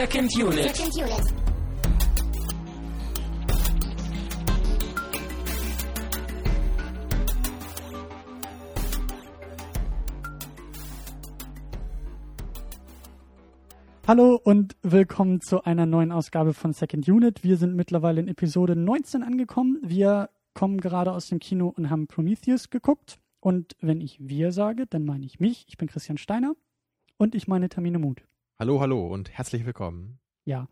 Second Unit. Second Unit. Hallo und willkommen zu einer neuen Ausgabe von Second Unit. Wir sind mittlerweile in Episode 19 angekommen. Wir kommen gerade aus dem Kino und haben Prometheus geguckt. Und wenn ich wir sage, dann meine ich mich. Ich bin Christian Steiner und ich meine Tamine Mut. Hallo, hallo und herzlich willkommen. Ja.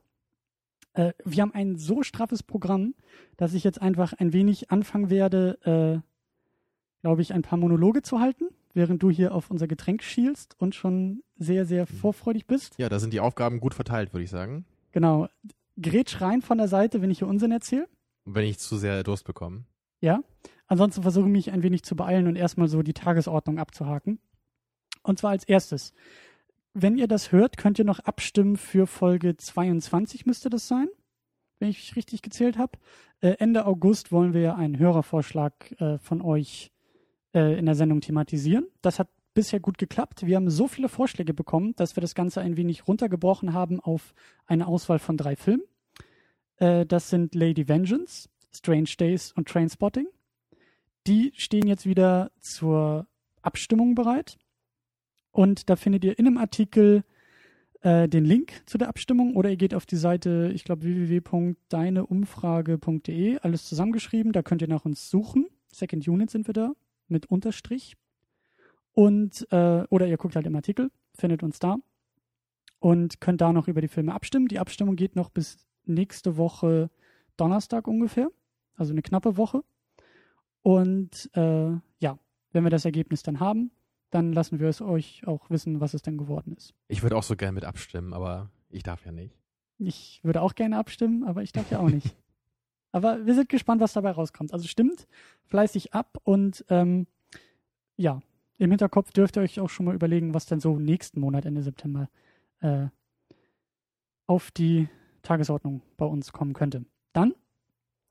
Äh, wir haben ein so straffes Programm, dass ich jetzt einfach ein wenig anfangen werde, äh, glaube ich, ein paar Monologe zu halten, während du hier auf unser Getränk schielst und schon sehr, sehr vorfreudig bist. Ja, da sind die Aufgaben gut verteilt, würde ich sagen. Genau. Grätsch rein von der Seite, wenn ich hier Unsinn erzähle. Wenn ich zu sehr Durst bekomme. Ja. Ansonsten versuche ich mich ein wenig zu beeilen und erstmal so die Tagesordnung abzuhaken. Und zwar als erstes. Wenn ihr das hört, könnt ihr noch abstimmen für Folge 22 müsste das sein, wenn ich richtig gezählt habe. Äh, Ende August wollen wir einen Hörervorschlag äh, von euch äh, in der Sendung thematisieren. Das hat bisher gut geklappt. Wir haben so viele Vorschläge bekommen, dass wir das Ganze ein wenig runtergebrochen haben auf eine Auswahl von drei Filmen. Äh, das sind Lady Vengeance, Strange Days und Trainspotting. Die stehen jetzt wieder zur Abstimmung bereit. Und da findet ihr in einem Artikel äh, den Link zu der Abstimmung oder ihr geht auf die Seite, ich glaube, www.deineumfrage.de, alles zusammengeschrieben. Da könnt ihr nach uns suchen. Second Unit sind wir da mit Unterstrich. Und, äh, oder ihr guckt halt im Artikel, findet uns da und könnt da noch über die Filme abstimmen. Die Abstimmung geht noch bis nächste Woche Donnerstag ungefähr, also eine knappe Woche. Und äh, ja, wenn wir das Ergebnis dann haben, dann lassen wir es euch auch wissen, was es denn geworden ist. Ich würde auch so gerne mit abstimmen, aber ich darf ja nicht. Ich würde auch gerne abstimmen, aber ich darf ja auch nicht. aber wir sind gespannt, was dabei rauskommt. Also stimmt fleißig ab und ähm, ja, im Hinterkopf dürft ihr euch auch schon mal überlegen, was denn so nächsten Monat, Ende September, äh, auf die Tagesordnung bei uns kommen könnte. Dann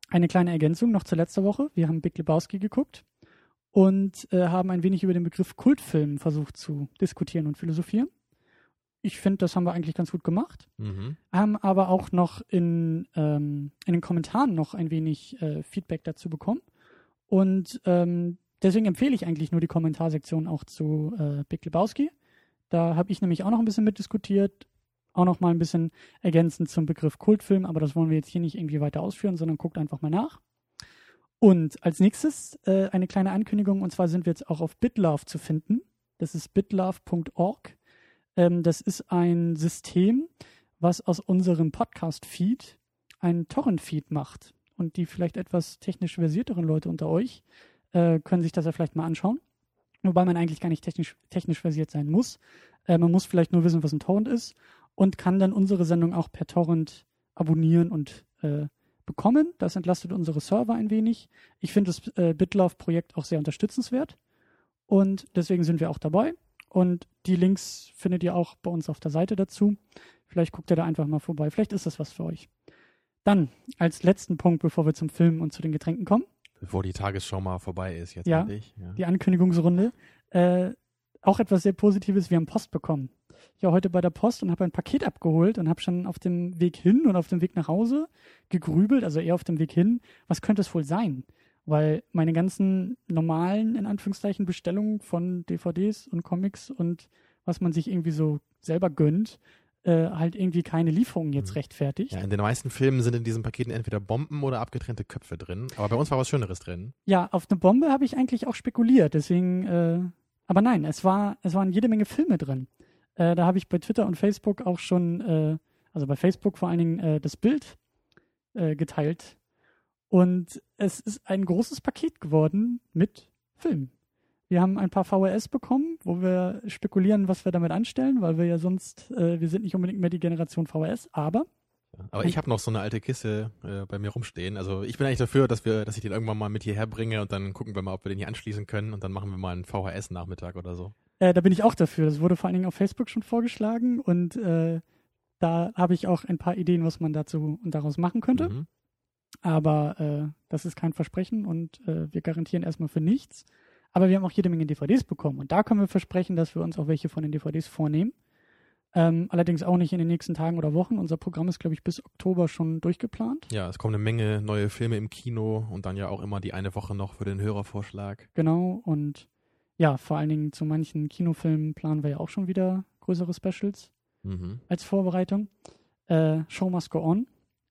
eine kleine Ergänzung noch zur letzten Woche. Wir haben Big Lebowski geguckt und äh, haben ein wenig über den Begriff Kultfilm versucht zu diskutieren und philosophieren. Ich finde, das haben wir eigentlich ganz gut gemacht. Mhm. Haben aber auch noch in, ähm, in den Kommentaren noch ein wenig äh, Feedback dazu bekommen. Und ähm, deswegen empfehle ich eigentlich nur die Kommentarsektion auch zu äh, Big Lebowski. Da habe ich nämlich auch noch ein bisschen mitdiskutiert, auch noch mal ein bisschen ergänzend zum Begriff Kultfilm, aber das wollen wir jetzt hier nicht irgendwie weiter ausführen, sondern guckt einfach mal nach. Und als nächstes äh, eine kleine Ankündigung, und zwar sind wir jetzt auch auf BitLove zu finden. Das ist bitlove.org. Ähm, das ist ein System, was aus unserem Podcast-Feed einen Torrent-Feed macht. Und die vielleicht etwas technisch versierteren Leute unter euch äh, können sich das ja vielleicht mal anschauen. Wobei man eigentlich gar nicht technisch, technisch versiert sein muss. Äh, man muss vielleicht nur wissen, was ein Torrent ist und kann dann unsere Sendung auch per Torrent abonnieren und äh, bekommen. Das entlastet unsere Server ein wenig. Ich finde das äh, BitLove-Projekt auch sehr unterstützenswert und deswegen sind wir auch dabei. Und die Links findet ihr auch bei uns auf der Seite dazu. Vielleicht guckt ihr da einfach mal vorbei. Vielleicht ist das was für euch. Dann als letzten Punkt, bevor wir zum Film und zu den Getränken kommen, Bevor die Tagesschau mal vorbei ist, jetzt Ja. endlich. Ja. die Ankündigungsrunde. Äh, auch etwas sehr Positives, wir haben Post bekommen. War heute bei der Post und habe ein Paket abgeholt und habe schon auf dem Weg hin und auf dem Weg nach Hause gegrübelt, also eher auf dem Weg hin, was könnte es wohl sein? Weil meine ganzen normalen, in Anführungszeichen, Bestellungen von DVDs und Comics und was man sich irgendwie so selber gönnt, äh, halt irgendwie keine Lieferungen jetzt Mhm. rechtfertigt. Ja, in den meisten Filmen sind in diesen Paketen entweder Bomben oder abgetrennte Köpfe drin. Aber bei uns war was Schöneres drin. Ja, auf eine Bombe habe ich eigentlich auch spekuliert, deswegen, äh, aber nein, es war, es waren jede Menge Filme drin. Äh, da habe ich bei Twitter und Facebook auch schon, äh, also bei Facebook vor allen Dingen äh, das Bild äh, geteilt. Und es ist ein großes Paket geworden mit Filmen. Wir haben ein paar VHS bekommen, wo wir spekulieren, was wir damit anstellen, weil wir ja sonst, äh, wir sind nicht unbedingt mehr die Generation VHS, aber Aber ich habe noch so eine alte Kiste äh, bei mir rumstehen. Also ich bin eigentlich dafür, dass wir, dass ich den irgendwann mal mit hierher bringe und dann gucken wir mal, ob wir den hier anschließen können und dann machen wir mal einen VHS-Nachmittag oder so. Äh, da bin ich auch dafür. Das wurde vor allen Dingen auf Facebook schon vorgeschlagen und äh, da habe ich auch ein paar Ideen, was man dazu und daraus machen könnte. Mhm. Aber äh, das ist kein Versprechen und äh, wir garantieren erstmal für nichts. Aber wir haben auch jede Menge DVDs bekommen und da können wir versprechen, dass wir uns auch welche von den DVDs vornehmen. Ähm, allerdings auch nicht in den nächsten Tagen oder Wochen. Unser Programm ist, glaube ich, bis Oktober schon durchgeplant. Ja, es kommen eine Menge neue Filme im Kino und dann ja auch immer die eine Woche noch für den Hörervorschlag. Genau. Und ja, vor allen Dingen zu manchen Kinofilmen planen wir ja auch schon wieder größere Specials Mhm. als Vorbereitung. Äh, Show must go on.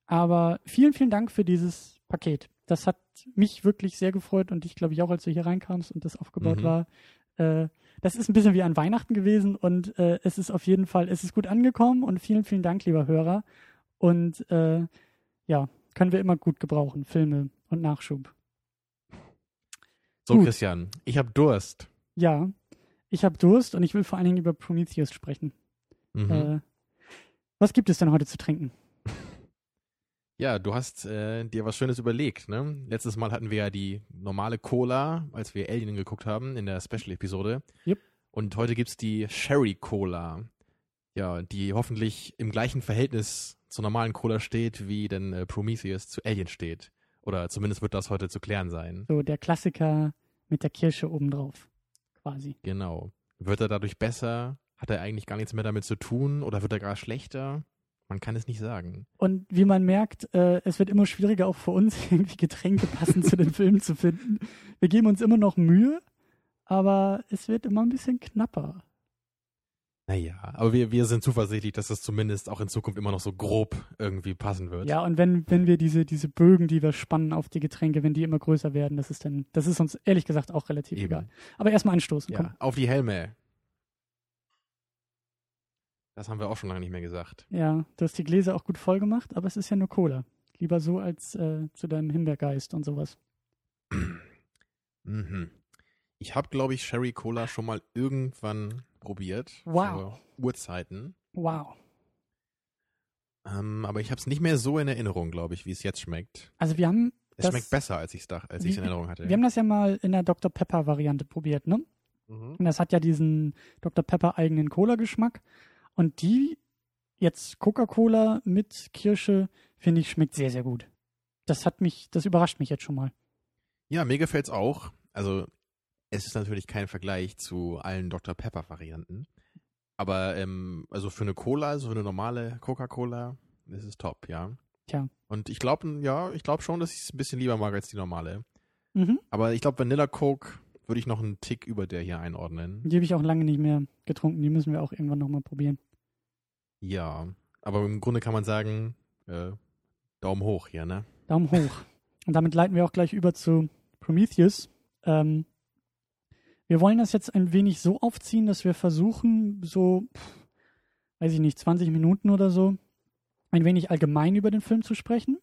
Aber vielen, vielen Dank für dieses Paket. Das hat mich wirklich sehr gefreut und ich glaube ich auch, als du hier reinkamst und das aufgebaut Mhm. war. Äh, das ist ein bisschen wie an Weihnachten gewesen und äh, es ist auf jeden Fall, es ist gut angekommen und vielen, vielen Dank, lieber Hörer. Und äh, ja, können wir immer gut gebrauchen, Filme und Nachschub. So, Gut. Christian, ich habe Durst. Ja, ich habe Durst und ich will vor allen Dingen über Prometheus sprechen. Mhm. Äh, was gibt es denn heute zu trinken? Ja, du hast äh, dir was Schönes überlegt, ne? Letztes Mal hatten wir ja die normale Cola, als wir Alien geguckt haben in der Special-Episode. Yep. Und heute gibt's die Sherry Cola. Ja, die hoffentlich im gleichen Verhältnis zur normalen Cola steht, wie denn äh, Prometheus zu Alien steht. Oder zumindest wird das heute zu klären sein. So der Klassiker mit der Kirsche obendrauf, quasi. Genau. Wird er dadurch besser? Hat er eigentlich gar nichts mehr damit zu tun? Oder wird er gar schlechter? Man kann es nicht sagen. Und wie man merkt, äh, es wird immer schwieriger auch für uns, irgendwie Getränke passend zu den Filmen zu finden. Wir geben uns immer noch Mühe, aber es wird immer ein bisschen knapper. Naja, aber wir, wir sind zuversichtlich, dass es zumindest auch in Zukunft immer noch so grob irgendwie passen wird. Ja, und wenn, wenn wir diese, diese Bögen, die wir spannen auf die Getränke, wenn die immer größer werden, das ist dann, das ist uns ehrlich gesagt auch relativ Eben. egal. Aber erstmal anstoßen, komm. Ja, auf die Helme. Das haben wir auch schon lange nicht mehr gesagt. Ja, du hast die Gläser auch gut voll gemacht, aber es ist ja nur Cola. Lieber so als äh, zu deinem Himbeergeist und sowas. Mhm. Ich habe, glaube ich, Sherry Cola schon mal irgendwann probiert. Wow. Urzeiten. Wow. Ähm, aber ich habe es nicht mehr so in Erinnerung, glaube ich, wie es jetzt schmeckt. Also wir haben Es Das- schmeckt besser, als ich es als ich's in Erinnerung hatte. Wir haben das ja mal in der Dr. Pepper Variante probiert, ne? mhm. Und das hat ja diesen Dr. Pepper eigenen Cola-Geschmack. Und die jetzt Coca-Cola mit Kirsche, finde ich, schmeckt sehr, sehr gut. Das hat mich, das überrascht mich jetzt schon mal. Ja, mir gefällt's auch. Also, es ist natürlich kein Vergleich zu allen Dr. Pepper-Varianten. Aber, ähm, also für eine Cola, also für eine normale Coca-Cola, ist top, ja. Tja. Und ich glaube, ja, ich glaube schon, dass ich es ein bisschen lieber mag als die normale. Mhm. Aber ich glaube, Vanilla Coke würde ich noch einen Tick über der hier einordnen. Die habe ich auch lange nicht mehr getrunken. Die müssen wir auch irgendwann nochmal probieren. Ja. Aber im Grunde kann man sagen, äh, Daumen hoch hier, ne? Daumen hoch. Und damit leiten wir auch gleich über zu Prometheus. Ähm, wir wollen das jetzt ein wenig so aufziehen, dass wir versuchen, so, weiß ich nicht, 20 Minuten oder so, ein wenig allgemein über den Film zu sprechen,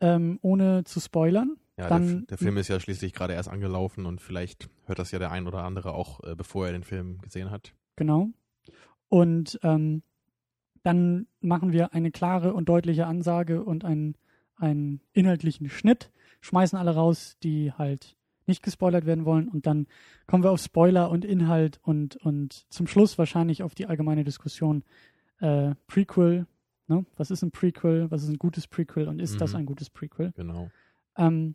ähm, ohne zu spoilern. Ja, Dann- der, der Film ist ja schließlich gerade erst angelaufen und vielleicht hört das ja der ein oder andere auch, äh, bevor er den Film gesehen hat. Genau. Und ähm, dann machen wir eine klare und deutliche Ansage und einen, einen inhaltlichen Schnitt, schmeißen alle raus, die halt nicht gespoilert werden wollen. Und dann kommen wir auf Spoiler und Inhalt und, und zum Schluss wahrscheinlich auf die allgemeine Diskussion äh, Prequel. Ne? Was ist ein Prequel? Was ist ein gutes Prequel? Und ist das Mhm. ein gutes Prequel? Genau. Ähm,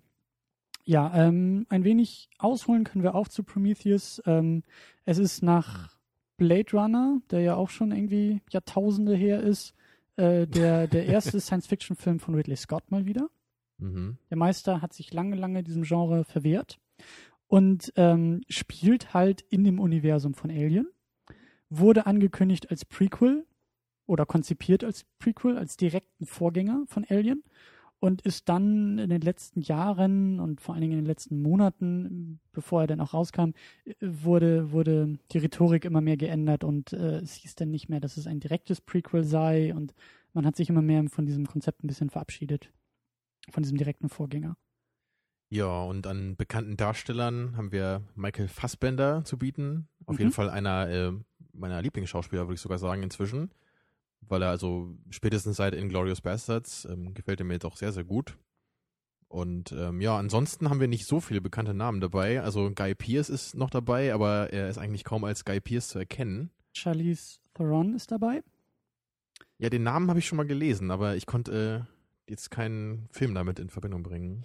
ja, ähm, ein wenig ausholen können wir auch zu Prometheus. Ähm, es ist nach Blade Runner, der ja auch schon irgendwie Jahrtausende her ist, äh, der, der erste Science-Fiction-Film von Ridley Scott mal wieder. Mhm. Der Meister hat sich lange, lange diesem Genre verwehrt und ähm, spielt halt in dem Universum von Alien. Wurde angekündigt als Prequel oder konzipiert als Prequel, als direkten Vorgänger von Alien und ist dann in den letzten Jahren und vor allen Dingen in den letzten Monaten, bevor er dann auch rauskam, wurde, wurde die Rhetorik immer mehr geändert und äh, es hieß dann nicht mehr, dass es ein direktes Prequel sei und man hat sich immer mehr von diesem Konzept ein bisschen verabschiedet, von diesem direkten Vorgänger. Ja, und an bekannten Darstellern haben wir Michael Fassbender zu bieten. Auf Mhm. jeden Fall einer äh, meiner Lieblingsschauspieler, würde ich sogar sagen, inzwischen. Weil er also spätestens seit Inglourious Bastards ähm, gefällt er mir jetzt auch sehr, sehr gut. Und ähm, ja, ansonsten haben wir nicht so viele bekannte Namen dabei. Also Guy Pearce ist noch dabei, aber er ist eigentlich kaum als Guy Pearce zu erkennen. Charlize Theron ist dabei. Ja, den Namen habe ich schon mal gelesen, aber ich konnte äh, jetzt keinen Film damit in Verbindung bringen.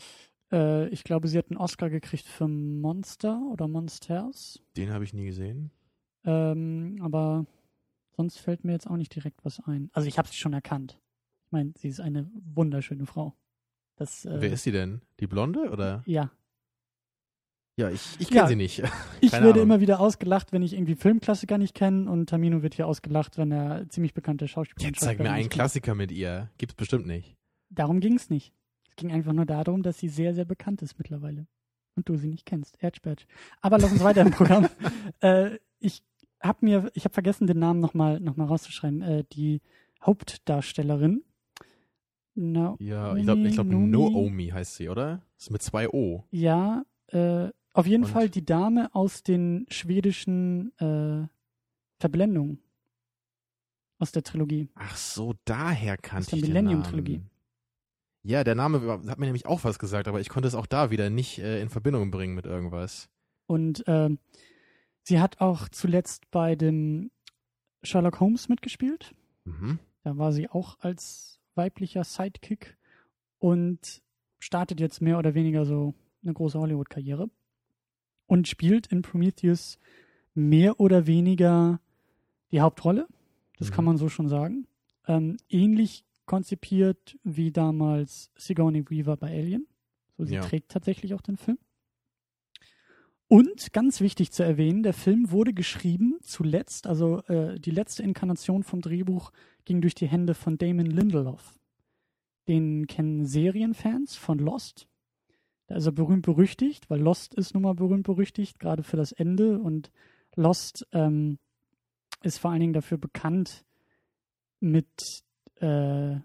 Äh, ich glaube, sie hat einen Oscar gekriegt für Monster oder Monsters. Den habe ich nie gesehen. Ähm, aber Sonst fällt mir jetzt auch nicht direkt was ein. Also ich habe sie schon erkannt. Ich meine, sie ist eine wunderschöne Frau. Das, äh, Wer ist sie denn? Die Blonde oder? Ja. Ja, ich, ich kenne Ja. sie nicht. Ich werde Ahnung. immer wieder ausgelacht, wenn ich irgendwie Filmklassiker nicht kenne und Tamino wird hier ausgelacht, wenn er ziemlich bekannte Schauspieler Jetzt zeig mir einen Klassiker mit ihr. Gibt's bestimmt nicht. Darum ging es nicht. Es ging einfach nur darum, dass sie sehr, sehr bekannt ist mittlerweile. Und du sie nicht kennst. Ertschbertsch. Aber lass uns weiter im Programm. äh, ich habe mir, ich habe vergessen, den Namen nochmal noch mal rauszuschreiben. Äh, die Hauptdarstellerin. No, Ja, ich glaube, ich glaub, Noomi heißt sie, oder? ist mit zwei O. Ja, äh, auf jeden Und? Fall die Dame aus den schwedischen äh, Verblendungen. Aus der Trilogie. Ach so, daher kannte der ich den Millennium-Trilogie. Ja, der Name hat mir nämlich auch was gesagt, aber ich konnte es auch da wieder nicht äh, in Verbindung bringen mit irgendwas. Und ähm, sie hat auch zuletzt bei dem Sherlock Holmes mitgespielt. Mhm. Da war sie auch als weiblicher Sidekick und startet jetzt mehr oder weniger so eine große Hollywood-Karriere und spielt in Prometheus mehr oder weniger die Hauptrolle. Das kann Mhm. man so schon sagen. Ähm, ähnlich konzipiert wie damals Sigourney Weaver bei Alien. So, sie Ja. trägt tatsächlich auch den Film. Und ganz wichtig zu erwähnen, der Film wurde geschrieben zuletzt, also äh, die letzte Inkarnation vom Drehbuch ging durch die Hände von Damon Lindelof. Den kennen Serienfans von Lost. Da ist er berühmt berüchtigt, weil Lost ist nun mal berühmt berüchtigt, gerade für das Ende. Und Lost ähm, ist vor allen Dingen dafür bekannt, mit, äh,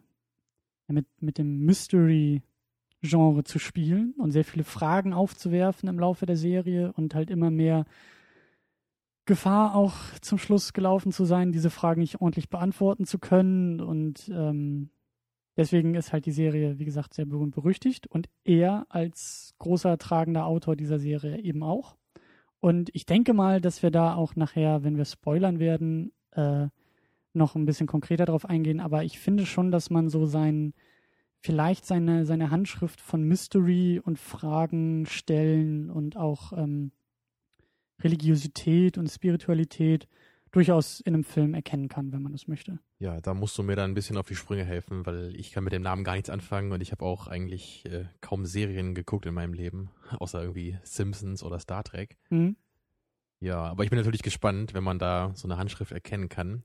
mit, mit dem Mystery-Genre zu spielen und sehr viele Fragen aufzuwerfen im Laufe der Serie und halt immer mehr Gefahr auch zum Schluss gelaufen zu sein, diese Fragen nicht ordentlich beantworten zu können. Und ähm, deswegen ist halt die Serie, wie gesagt, sehr berühmt berüchtigt. Und er als großer tragender Autor dieser Serie eben auch. Und ich denke mal, dass wir da auch nachher, wenn wir spoilern werden, äh, noch ein bisschen konkreter drauf eingehen. Aber ich finde schon, dass man so sein, vielleicht seine, seine Handschrift von Mystery und Fragen stellen und auch ähm, Religiosität und Spiritualität durchaus in einem Film erkennen kann, wenn man das möchte. Ja, da musst du mir dann ein bisschen auf die Sprünge helfen, weil ich kann mit dem Namen gar nichts anfangen und ich habe auch eigentlich äh, kaum Serien geguckt in meinem Leben, außer irgendwie Simpsons oder Star Trek. Mhm. Ja, aber ich bin natürlich gespannt, wenn man da so eine Handschrift erkennen kann.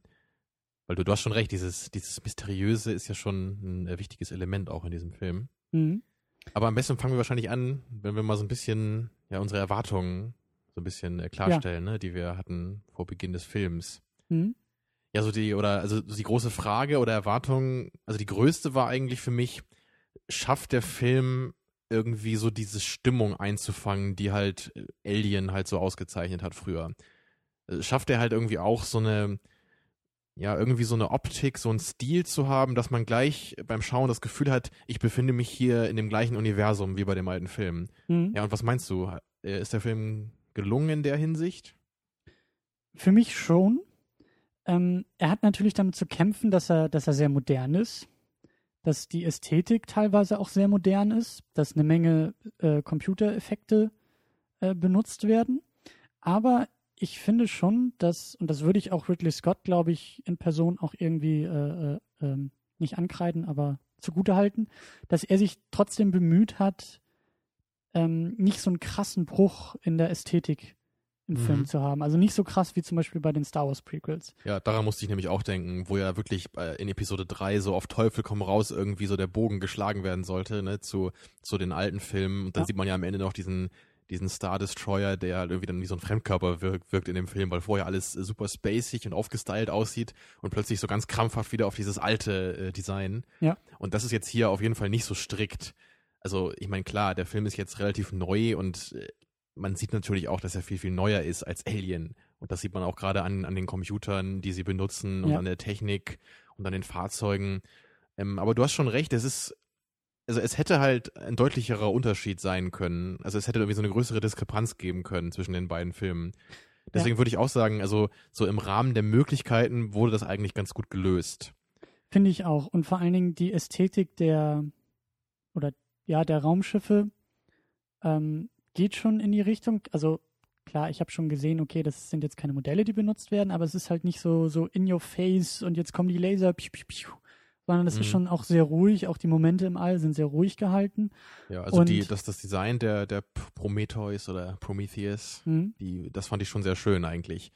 Weil du, du hast schon recht, dieses, dieses Mysteriöse ist ja schon ein äh, wichtiges Element auch in diesem Film. Mhm. Aber am besten fangen wir wahrscheinlich an, wenn wir mal so ein bisschen, ja, unsere Erwartungen so ein bisschen äh, klarstellen, ne, die wir hatten vor Beginn des Films. Mhm. Ja, so die, oder, also die große Frage oder Erwartung, also die größte war eigentlich für mich, schafft der Film irgendwie so diese Stimmung einzufangen, die halt äh, Alien halt so ausgezeichnet hat früher? Schafft er halt irgendwie auch so eine, ja, irgendwie so eine Optik, so einen Stil zu haben, dass man gleich beim Schauen das Gefühl hat, ich befinde mich hier in dem gleichen Universum wie bei dem alten Film. Mhm. Ja, und was meinst du? Äh, Ist der Film gelungen in der Hinsicht? Für mich schon. Ähm, er hat natürlich damit zu kämpfen, dass er, dass er sehr modern ist, dass die Ästhetik teilweise auch sehr modern ist, dass eine Menge äh, Computereffekte äh, benutzt werden. Aber ich finde schon, dass, und das würde ich auch Ridley Scott, glaube ich, in Person auch irgendwie äh, äh, ähm, nicht ankreiden, aber zugutehalten, dass er sich trotzdem bemüht hat, ähm, nicht so einen krassen Bruch in der Ästhetik im Mhm. Film zu haben. Also nicht so krass wie zum Beispiel bei den Star Wars Prequels. Ja, daran musste ich nämlich auch denken, wo ja wirklich äh, in Episode 3 so auf Teufel komm raus irgendwie so der Bogen geschlagen werden sollte, ne, zu, zu den alten Filmen. Und dann Ja. sieht man ja am Ende noch diesen, diesen Star Destroyer, der halt irgendwie dann wie so ein Fremdkörper wirkt, wirkt in dem Film, weil vorher alles äh, super spacig und aufgestylt aussieht und plötzlich so ganz krampfhaft wieder auf dieses alte äh, Design. Ja. Und das ist jetzt hier auf jeden Fall nicht so strikt. Also, ich meine, klar, der Film ist jetzt relativ neu und äh, man sieht natürlich auch, dass er viel, viel neuer ist als Alien. Und das sieht man auch gerade an, an den Computern, die sie benutzen und Ja. an der Technik und an den Fahrzeugen. Ähm, aber du hast schon recht, es ist, also es hätte halt ein deutlicherer Unterschied sein können. Also es hätte irgendwie so eine größere Diskrepanz geben können zwischen den beiden Filmen. Deswegen würde ich auch sagen, also so im Rahmen der Möglichkeiten wurde das eigentlich ganz gut gelöst. Finde ich auch. Und vor allen Dingen die Ästhetik der, oder ja, der Raumschiffe ähm, geht schon in die Richtung. Also klar, ich habe schon gesehen, okay, das sind jetzt keine Modelle, die benutzt werden, aber es ist halt nicht so, so in your face und jetzt kommen die Laser, piu, piu, piu, sondern es mhm. ist schon auch sehr ruhig, auch die Momente im All sind sehr ruhig gehalten. Ja, also und, die, das, das Design der, der Prometheus oder Prometheus, mhm. die, das fand ich schon sehr schön eigentlich.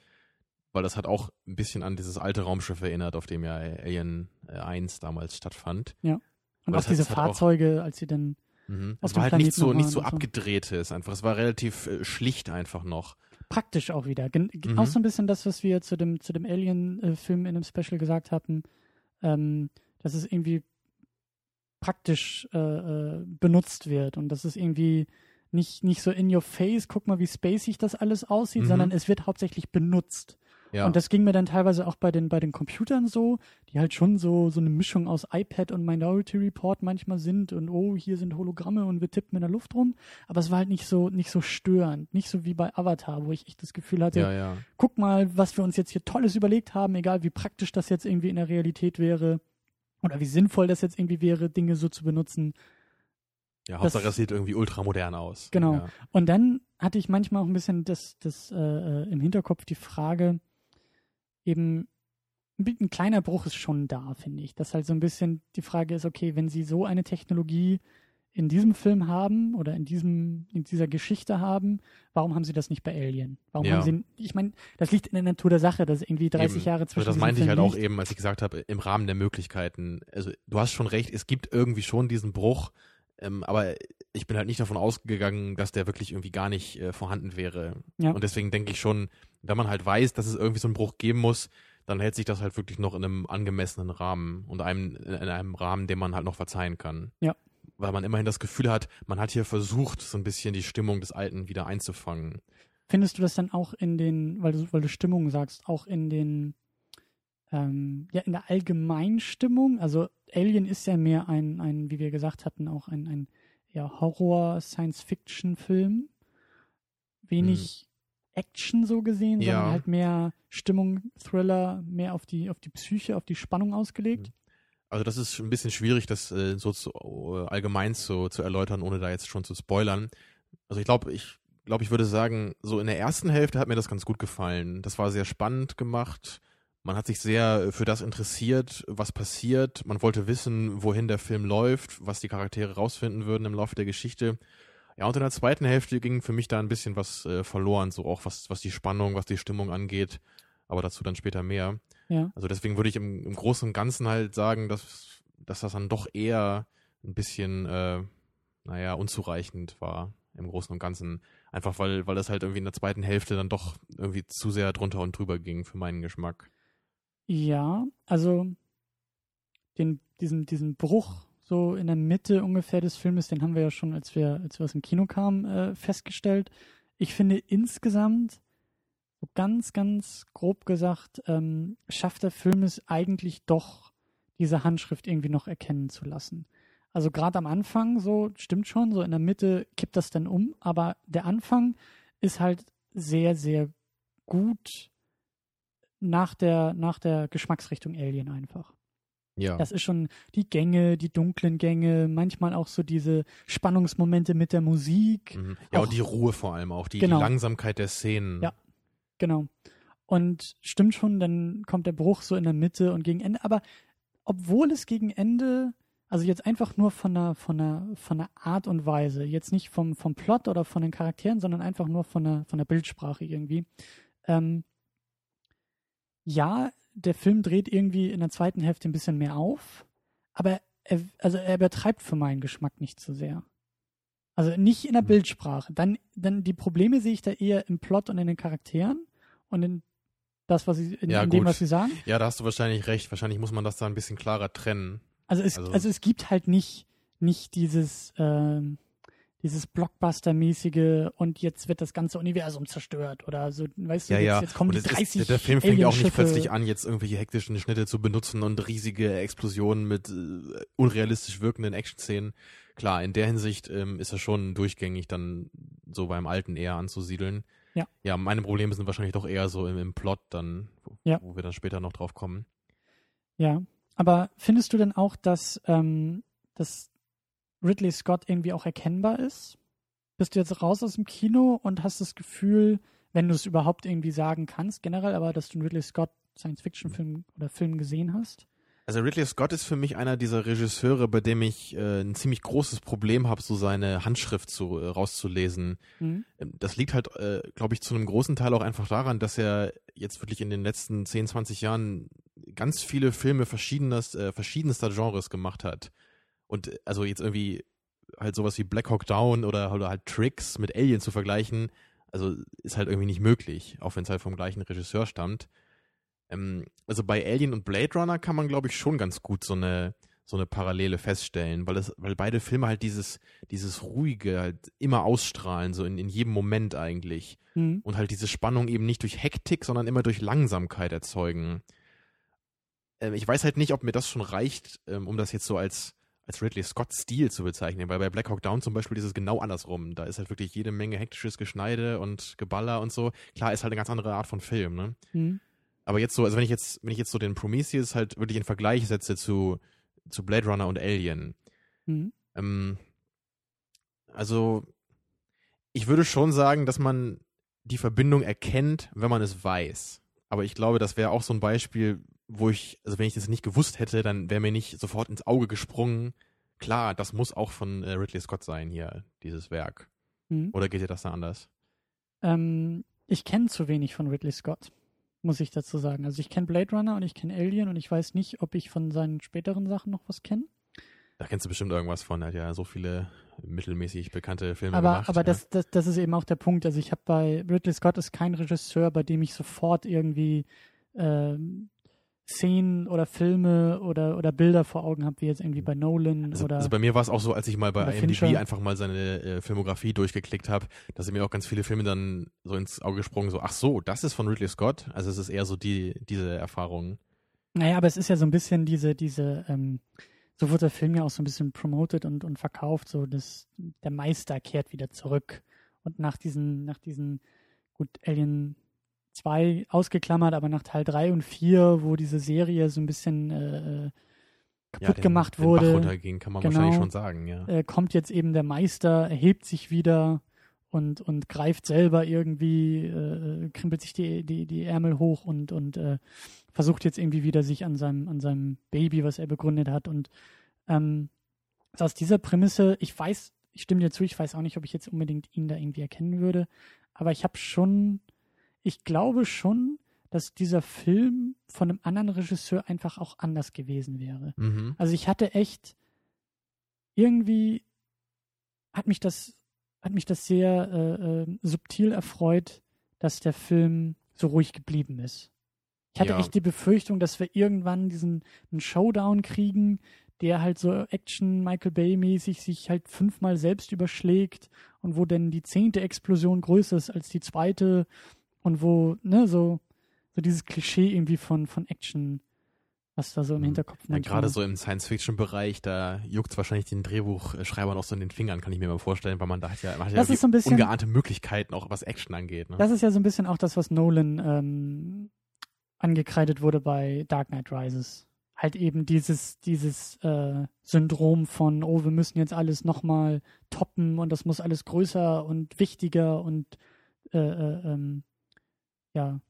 Weil das hat auch ein bisschen an dieses alte Raumschiff erinnert, auf dem ja Alien 1 damals stattfand. Ja. Und auch diese Fahrzeuge, auch, als sie dann Mhm. Es war halt nicht so, nicht so abgedrehtes einfach. Es war relativ äh, schlicht einfach noch. Praktisch auch wieder. Gen mhm. Auch so ein bisschen das, was wir zu dem, zu dem Alien-Film in dem Special gesagt hatten, ähm, dass es irgendwie praktisch äh, äh, benutzt wird und dass es irgendwie nicht, nicht so in your face, guck mal, wie spacig das alles aussieht, mhm. sondern es wird hauptsächlich benutzt. Ja. Und das ging mir dann teilweise auch bei den, bei den Computern so, die halt schon so, so eine Mischung aus iPad und Minority Report manchmal sind und oh, hier sind Hologramme und wir tippen in der Luft rum. Aber es war halt nicht so, nicht so störend. Nicht so wie bei Avatar, wo ich echt das Gefühl hatte, ja, ja. guck mal, was wir uns jetzt hier Tolles überlegt haben, egal wie praktisch das jetzt irgendwie in der Realität wäre oder wie sinnvoll das jetzt irgendwie wäre, Dinge so zu benutzen. Ja, Hauptsache es sieht irgendwie ultramodern aus. Genau. Ja. Und dann hatte ich manchmal auch ein bisschen das, das äh, äh im Hinterkopf die Frage, eben ein kleiner Bruch ist schon da, finde ich. Dass halt so ein bisschen die Frage ist, okay, wenn sie so eine Technologie in diesem Film haben oder in diesem in dieser Geschichte haben, warum haben sie das nicht bei Alien? Warum ja. haben sie ich meine, das liegt in der Natur der Sache, dass irgendwie 30 eben. Jahre zwischen also Das meinte ich halt liegt. auch eben, als ich gesagt habe, im Rahmen der Möglichkeiten. Also du hast schon recht, es gibt irgendwie schon diesen Bruch, ähm, aber ich bin halt nicht davon ausgegangen, dass der wirklich irgendwie gar nicht äh, vorhanden wäre. Ja. Und deswegen denke ich schon, wenn man halt weiß, dass es irgendwie so einen Bruch geben muss, dann hält sich das halt wirklich noch in einem angemessenen Rahmen und einem, in einem Rahmen, den man halt noch verzeihen kann. Ja. Weil man immerhin das Gefühl hat, man hat hier versucht, so ein bisschen die Stimmung des Alten wieder einzufangen. Findest du das dann auch in den, weil du, weil du Stimmung sagst, auch in den, ähm, ja, in der Allgemeinstimmung? Also Alien ist ja mehr ein, ein, wie wir gesagt hatten, auch ein, ein ja, Horror-Science-Fiction-Film. Wenig, hm. Action so gesehen, ja. sondern halt mehr Stimmung, Thriller, mehr auf die, auf die Psyche, auf die Spannung ausgelegt. Mhm. Also das ist ein bisschen schwierig, das äh, so zu, äh, allgemein zu, zu erläutern, ohne da jetzt schon zu spoilern. Also ich glaube, ich glaube, ich würde sagen, so in der ersten Hälfte hat mir das ganz gut gefallen. Das war sehr spannend gemacht. Man hat sich sehr für das interessiert, was passiert. Man wollte wissen, wohin der Film läuft, was die Charaktere rausfinden würden im Laufe der Geschichte. Ja, und in der zweiten Hälfte ging für mich da ein bisschen was äh, verloren, so auch was, was die Spannung, was die Stimmung angeht. Aber dazu dann später mehr. Ja. Also deswegen würde ich im, im Großen und Ganzen halt sagen, dass, dass das dann doch eher ein bisschen, äh, naja, unzureichend war im Großen und Ganzen. Einfach weil, weil das halt irgendwie in der zweiten Hälfte dann doch irgendwie zu sehr drunter und drüber ging für meinen Geschmack. Ja, also den, diesen, diesen Bruch so in der Mitte ungefähr des Filmes, den haben wir ja schon, als wir, als wir aus dem Kino kamen, äh, festgestellt. Ich finde insgesamt, so ganz, ganz grob gesagt, ähm, schafft der Film es eigentlich doch, diese Handschrift irgendwie noch erkennen zu lassen. Also gerade am Anfang, so stimmt schon, so in der Mitte kippt das dann um, aber der Anfang ist halt sehr, sehr gut nach der, nach der Geschmacksrichtung Alien einfach. Ja. Das ist schon die Gänge, die dunklen Gänge, manchmal auch so diese Spannungsmomente mit der Musik. Mhm. Ja, auch, und die Ruhe vor allem auch, die, genau. die Langsamkeit der Szenen. Ja, genau. Und stimmt schon, dann kommt der Bruch so in der Mitte und gegen Ende. Aber obwohl es gegen Ende, also jetzt einfach nur von der, von der, von der Art und Weise, jetzt nicht vom, vom Plot oder von den Charakteren, sondern einfach nur von der, von der Bildsprache irgendwie. Ähm, ja, der Film dreht irgendwie in der zweiten Hälfte ein bisschen mehr auf, aber er, also er übertreibt für meinen Geschmack nicht so sehr. Also nicht in der mhm. Bildsprache. Dann, dann die Probleme sehe ich da eher im Plot und in den Charakteren und in das, was sie, in, ja, in dem, was sie sagen. Ja, da hast du wahrscheinlich recht. Wahrscheinlich muss man das da ein bisschen klarer trennen. Also es, also, also es gibt halt nicht, nicht dieses, ähm, dieses Blockbuster-mäßige und jetzt wird das ganze Universum zerstört oder so, weißt du, ja, jetzt, ja. jetzt kommen und die 30 ist, Der Film fängt ja auch nicht plötzlich an, jetzt irgendwelche hektischen Schnitte zu benutzen und riesige Explosionen mit äh, unrealistisch wirkenden Action-Szenen. Klar, in der Hinsicht ähm, ist er schon durchgängig dann so beim Alten eher anzusiedeln. Ja. Ja, meine Probleme sind wahrscheinlich doch eher so im, im Plot dann, wo, ja. wo wir dann später noch drauf kommen. Ja, aber findest du denn auch, dass, ähm, dass Ridley Scott irgendwie auch erkennbar ist? Bist du jetzt raus aus dem Kino und hast das Gefühl, wenn du es überhaupt irgendwie sagen kannst, generell, aber dass du einen Ridley Scott Science-Fiction-Film oder Film gesehen hast. Also Ridley Scott ist für mich einer dieser Regisseure, bei dem ich äh, ein ziemlich großes Problem habe, so seine Handschrift zu, äh, rauszulesen. Mhm. Das liegt halt, äh, glaube ich, zu einem großen Teil auch einfach daran, dass er jetzt wirklich in den letzten 10, 20 Jahren ganz viele Filme verschiedenes, äh, verschiedenster Genres gemacht hat. Und äh, also jetzt irgendwie halt sowas wie Black Hawk Down oder, oder halt Tricks mit Alien zu vergleichen, also ist halt irgendwie nicht möglich, auch wenn es halt vom gleichen Regisseur stammt. Ähm, also bei Alien und Blade Runner kann man, glaube ich, schon ganz gut so eine so eine Parallele feststellen, weil es, weil beide Filme halt dieses, dieses ruhige halt immer ausstrahlen, so in, in jedem Moment eigentlich. Mhm. Und halt diese Spannung eben nicht durch Hektik, sondern immer durch Langsamkeit erzeugen. Ähm, ich weiß halt nicht, ob mir das schon reicht, ähm, um das jetzt so als, als Ridley Scott-Stil zu bezeichnen, weil bei Black Hawk Down zum Beispiel ist es genau andersrum. Da ist halt wirklich jede Menge hektisches Geschneide und Geballer und so. Klar, ist halt eine ganz andere Art von Film, ne? Mhm. Aber jetzt so, also wenn ich jetzt, wenn ich jetzt so den Prometheus halt wirklich in Vergleich setze zu, zu Blade Runner und Alien, mhm. ähm, also ich würde schon sagen, dass man die Verbindung erkennt, wenn man es weiß. Aber ich glaube, das wäre auch so ein Beispiel, wo ich, also wenn ich das nicht gewusst hätte, dann wäre mir nicht sofort ins Auge gesprungen. Klar, das muss auch von äh, Ridley Scott sein hier, dieses Werk. Mhm. Oder geht dir das da anders? Ähm, ich kenne zu wenig von Ridley Scott muss ich dazu sagen. Also ich kenne Blade Runner und ich kenne Alien und ich weiß nicht, ob ich von seinen späteren Sachen noch was kenne. Da kennst du bestimmt irgendwas von. Er hat ja so viele mittelmäßig bekannte Filme aber, gemacht. Aber ja. das, das, das ist eben auch der Punkt. Also ich habe bei Ridley Scott ist kein Regisseur, bei dem ich sofort irgendwie ähm, Szenen oder Filme oder, oder Bilder vor Augen habe, wie jetzt irgendwie bei Nolan also, oder. Also bei mir war es auch so, als ich mal bei IMDb Fincher. einfach mal seine äh, Filmografie durchgeklickt habe, dass sind mir auch ganz viele Filme dann so ins Auge gesprungen, so, ach so, das ist von Ridley Scott. Also es ist eher so die, diese Erfahrung. Naja, aber es ist ja so ein bisschen diese, diese, ähm, so wird der Film ja auch so ein bisschen promoted und, und verkauft, so dass der Meister kehrt wieder zurück. Und nach diesen, nach diesen, gut, Alien 2 ausgeklammert, aber nach Teil 3 und 4, wo diese Serie so ein bisschen äh, äh kaputt ja, den, gemacht wurde. Den Bach runterging, kann man genau, wahrscheinlich schon sagen, ja. Äh, kommt jetzt eben der Meister, erhebt sich wieder und, und greift selber irgendwie, äh, krimpelt sich die, die, die Ärmel hoch und, und äh, versucht jetzt irgendwie wieder sich an seinem, an seinem Baby, was er begründet hat. Und ähm, aus dieser Prämisse, ich weiß, ich stimme dir zu, ich weiß auch nicht, ob ich jetzt unbedingt ihn da irgendwie erkennen würde, aber ich habe schon ich glaube schon, dass dieser Film von einem anderen Regisseur einfach auch anders gewesen wäre. Mhm. Also ich hatte echt irgendwie hat mich das hat mich das sehr äh, äh, subtil erfreut, dass der Film so ruhig geblieben ist. Ich hatte ja. echt die Befürchtung, dass wir irgendwann diesen einen Showdown kriegen, der halt so Action Michael Bay mäßig sich halt fünfmal selbst überschlägt und wo denn die zehnte Explosion größer ist als die zweite und wo, ne, so, so dieses Klischee irgendwie von, von Action, was da so im mhm. Hinterkopf ja, Gerade so im Science-Fiction-Bereich, da juckt es wahrscheinlich den Drehbuchschreiber noch so in den Fingern, kann ich mir mal vorstellen, weil man da hat ja, man hat das ja ist so ein bisschen, ungeahnte Möglichkeiten, auch was Action angeht. Ne? Das ist ja so ein bisschen auch das, was Nolan ähm, angekreidet wurde bei Dark Knight Rises. Halt eben dieses, dieses äh, Syndrom von, oh, wir müssen jetzt alles nochmal toppen und das muss alles größer und wichtiger und äh, äh, ähm, ja,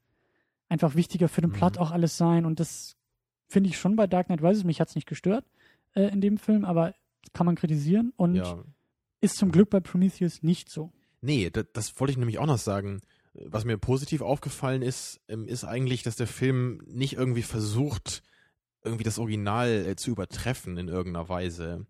einfach wichtiger für den mhm. Plot auch alles sein. Und das finde ich schon bei Dark Knight Rises. Mich hat es nicht gestört äh, in dem Film, aber kann man kritisieren und ja. ist zum Glück bei Prometheus nicht so. Nee, das, das wollte ich nämlich auch noch sagen. Was mir positiv aufgefallen ist, ähm, ist eigentlich, dass der Film nicht irgendwie versucht, irgendwie das Original äh, zu übertreffen in irgendeiner Weise.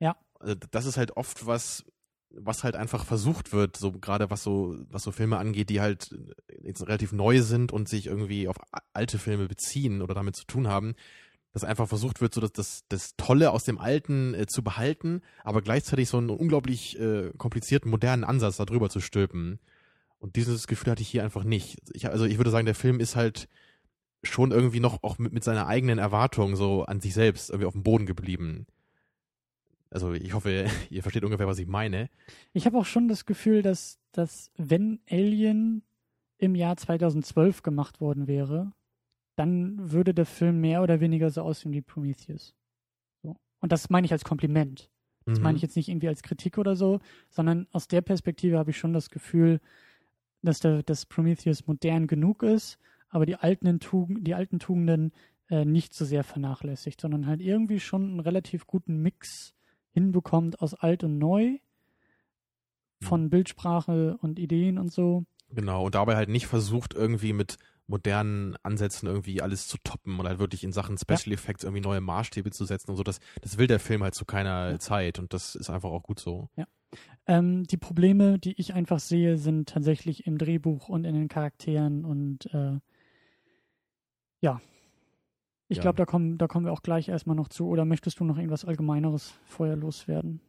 Ja. Also das ist halt oft was, was halt einfach versucht wird, so gerade was so, was so Filme angeht, die halt jetzt relativ neu sind und sich irgendwie auf alte Filme beziehen oder damit zu tun haben, dass einfach versucht wird, so dass das, das Tolle aus dem Alten äh, zu behalten, aber gleichzeitig so einen unglaublich äh, komplizierten, modernen Ansatz darüber zu stülpen. Und dieses Gefühl hatte ich hier einfach nicht. Ich, also ich würde sagen, der Film ist halt schon irgendwie noch auch mit, mit seiner eigenen Erwartung so an sich selbst irgendwie auf dem Boden geblieben. Also ich hoffe, ihr versteht ungefähr, was ich meine. Ich habe auch schon das Gefühl, dass, dass wenn Alien im Jahr 2012 gemacht worden wäre, dann würde der Film mehr oder weniger so aussehen wie Prometheus. So. Und das meine ich als Kompliment. Das mhm. meine ich jetzt nicht irgendwie als Kritik oder so, sondern aus der Perspektive habe ich schon das Gefühl, dass der, dass Prometheus modern genug ist, aber die alten, Tugend, die alten Tugenden äh, nicht so sehr vernachlässigt, sondern halt irgendwie schon einen relativ guten Mix hinbekommt aus alt und neu von mhm. Bildsprache und Ideen und so. Genau, und dabei halt nicht versucht, irgendwie mit modernen Ansätzen irgendwie alles zu toppen und halt wirklich in Sachen Special ja. Effects irgendwie neue Maßstäbe zu setzen und so. Das, das will der Film halt zu keiner ja. Zeit und das ist einfach auch gut so. Ja. Ähm, die Probleme, die ich einfach sehe, sind tatsächlich im Drehbuch und in den Charakteren und äh, ja. Ich ja. glaube, da kommen, da kommen wir auch gleich erstmal noch zu. Oder möchtest du noch irgendwas Allgemeineres vorher loswerden?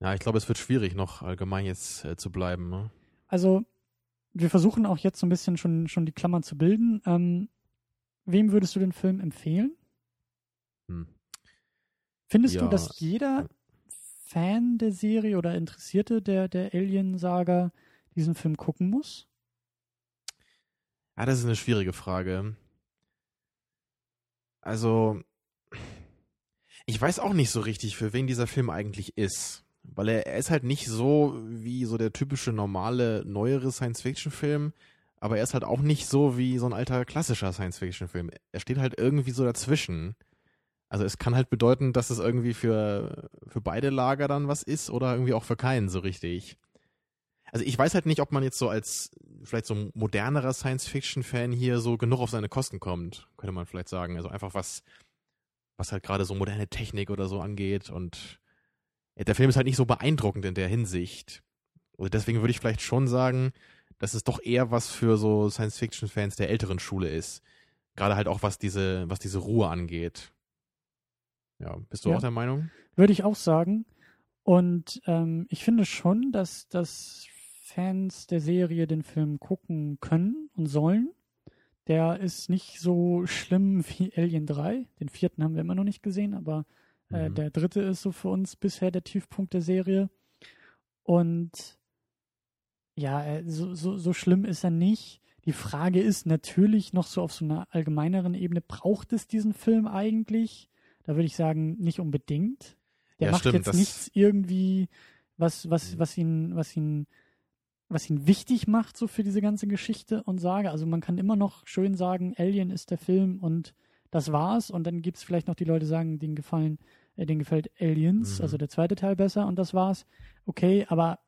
Ja, ich glaube, es wird schwierig, noch allgemein jetzt äh, zu bleiben. Ne? Also, wir versuchen auch jetzt so ein bisschen schon, schon die Klammern zu bilden. Ähm, wem würdest du den Film empfehlen? Hm. Findest ja. du, dass jeder Fan der Serie oder Interessierte der, der Alien-Saga diesen Film gucken muss? Ja, das ist eine schwierige Frage. Also, ich weiß auch nicht so richtig, für wen dieser Film eigentlich ist. Weil er, er ist halt nicht so wie so der typische normale, neuere Science-Fiction-Film, aber er ist halt auch nicht so wie so ein alter klassischer Science-Fiction-Film. Er steht halt irgendwie so dazwischen. Also es kann halt bedeuten, dass es irgendwie für, für beide Lager dann was ist oder irgendwie auch für keinen so richtig. Also ich weiß halt nicht, ob man jetzt so als vielleicht so modernerer Science-Fiction-Fan hier so genug auf seine Kosten kommt, könnte man vielleicht sagen. Also einfach was, was halt gerade so moderne Technik oder so angeht und der Film ist halt nicht so beeindruckend in der Hinsicht. Und deswegen würde ich vielleicht schon sagen, dass es doch eher was für so Science-Fiction-Fans der älteren Schule ist. Gerade halt auch was diese, was diese Ruhe angeht. Ja, bist du ja, auch der Meinung? Würde ich auch sagen. Und ähm, ich finde schon, dass, dass Fans der Serie den Film gucken können und sollen. Der ist nicht so schlimm wie Alien 3. Den vierten haben wir immer noch nicht gesehen, aber äh, mhm. der dritte ist so für uns bisher der Tiefpunkt der Serie. Und ja, äh, so, so, so schlimm ist er nicht. Die Frage ist natürlich noch so auf so einer allgemeineren Ebene, braucht es diesen Film eigentlich? Da würde ich sagen, nicht unbedingt. Der ja, macht stimmt, jetzt nichts irgendwie, was, was, mhm. was ihn, was ihn, was ihn wichtig macht, so für diese ganze Geschichte und Sage. Also man kann immer noch schön sagen, Alien ist der Film und das war's. Und dann gibt es vielleicht noch die Leute, die sagen, denen gefallen, äh, denen gefällt Aliens, mhm. also der zweite Teil besser und das war's. Okay, aber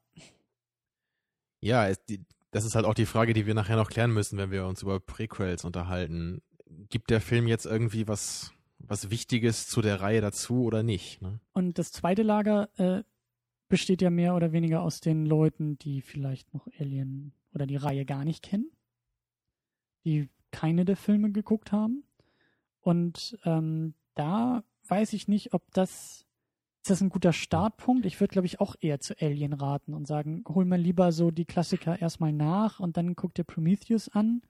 ja, es, die, das ist halt auch die Frage, die wir nachher noch klären müssen, wenn wir uns über Prequels unterhalten. Gibt der Film jetzt irgendwie was, was Wichtiges zu der Reihe dazu oder nicht? Ne? Und das zweite Lager äh, besteht ja mehr oder weniger aus den Leuten, die vielleicht noch Alien oder die Reihe gar nicht kennen, die keine der Filme geguckt haben. Und ähm, da weiß ich nicht, ob das ist das ein guter Startpunkt. Ich würde, glaube ich, auch eher zu Alien raten und sagen, hol mal lieber so die Klassiker erstmal nach und dann guck dir Prometheus an.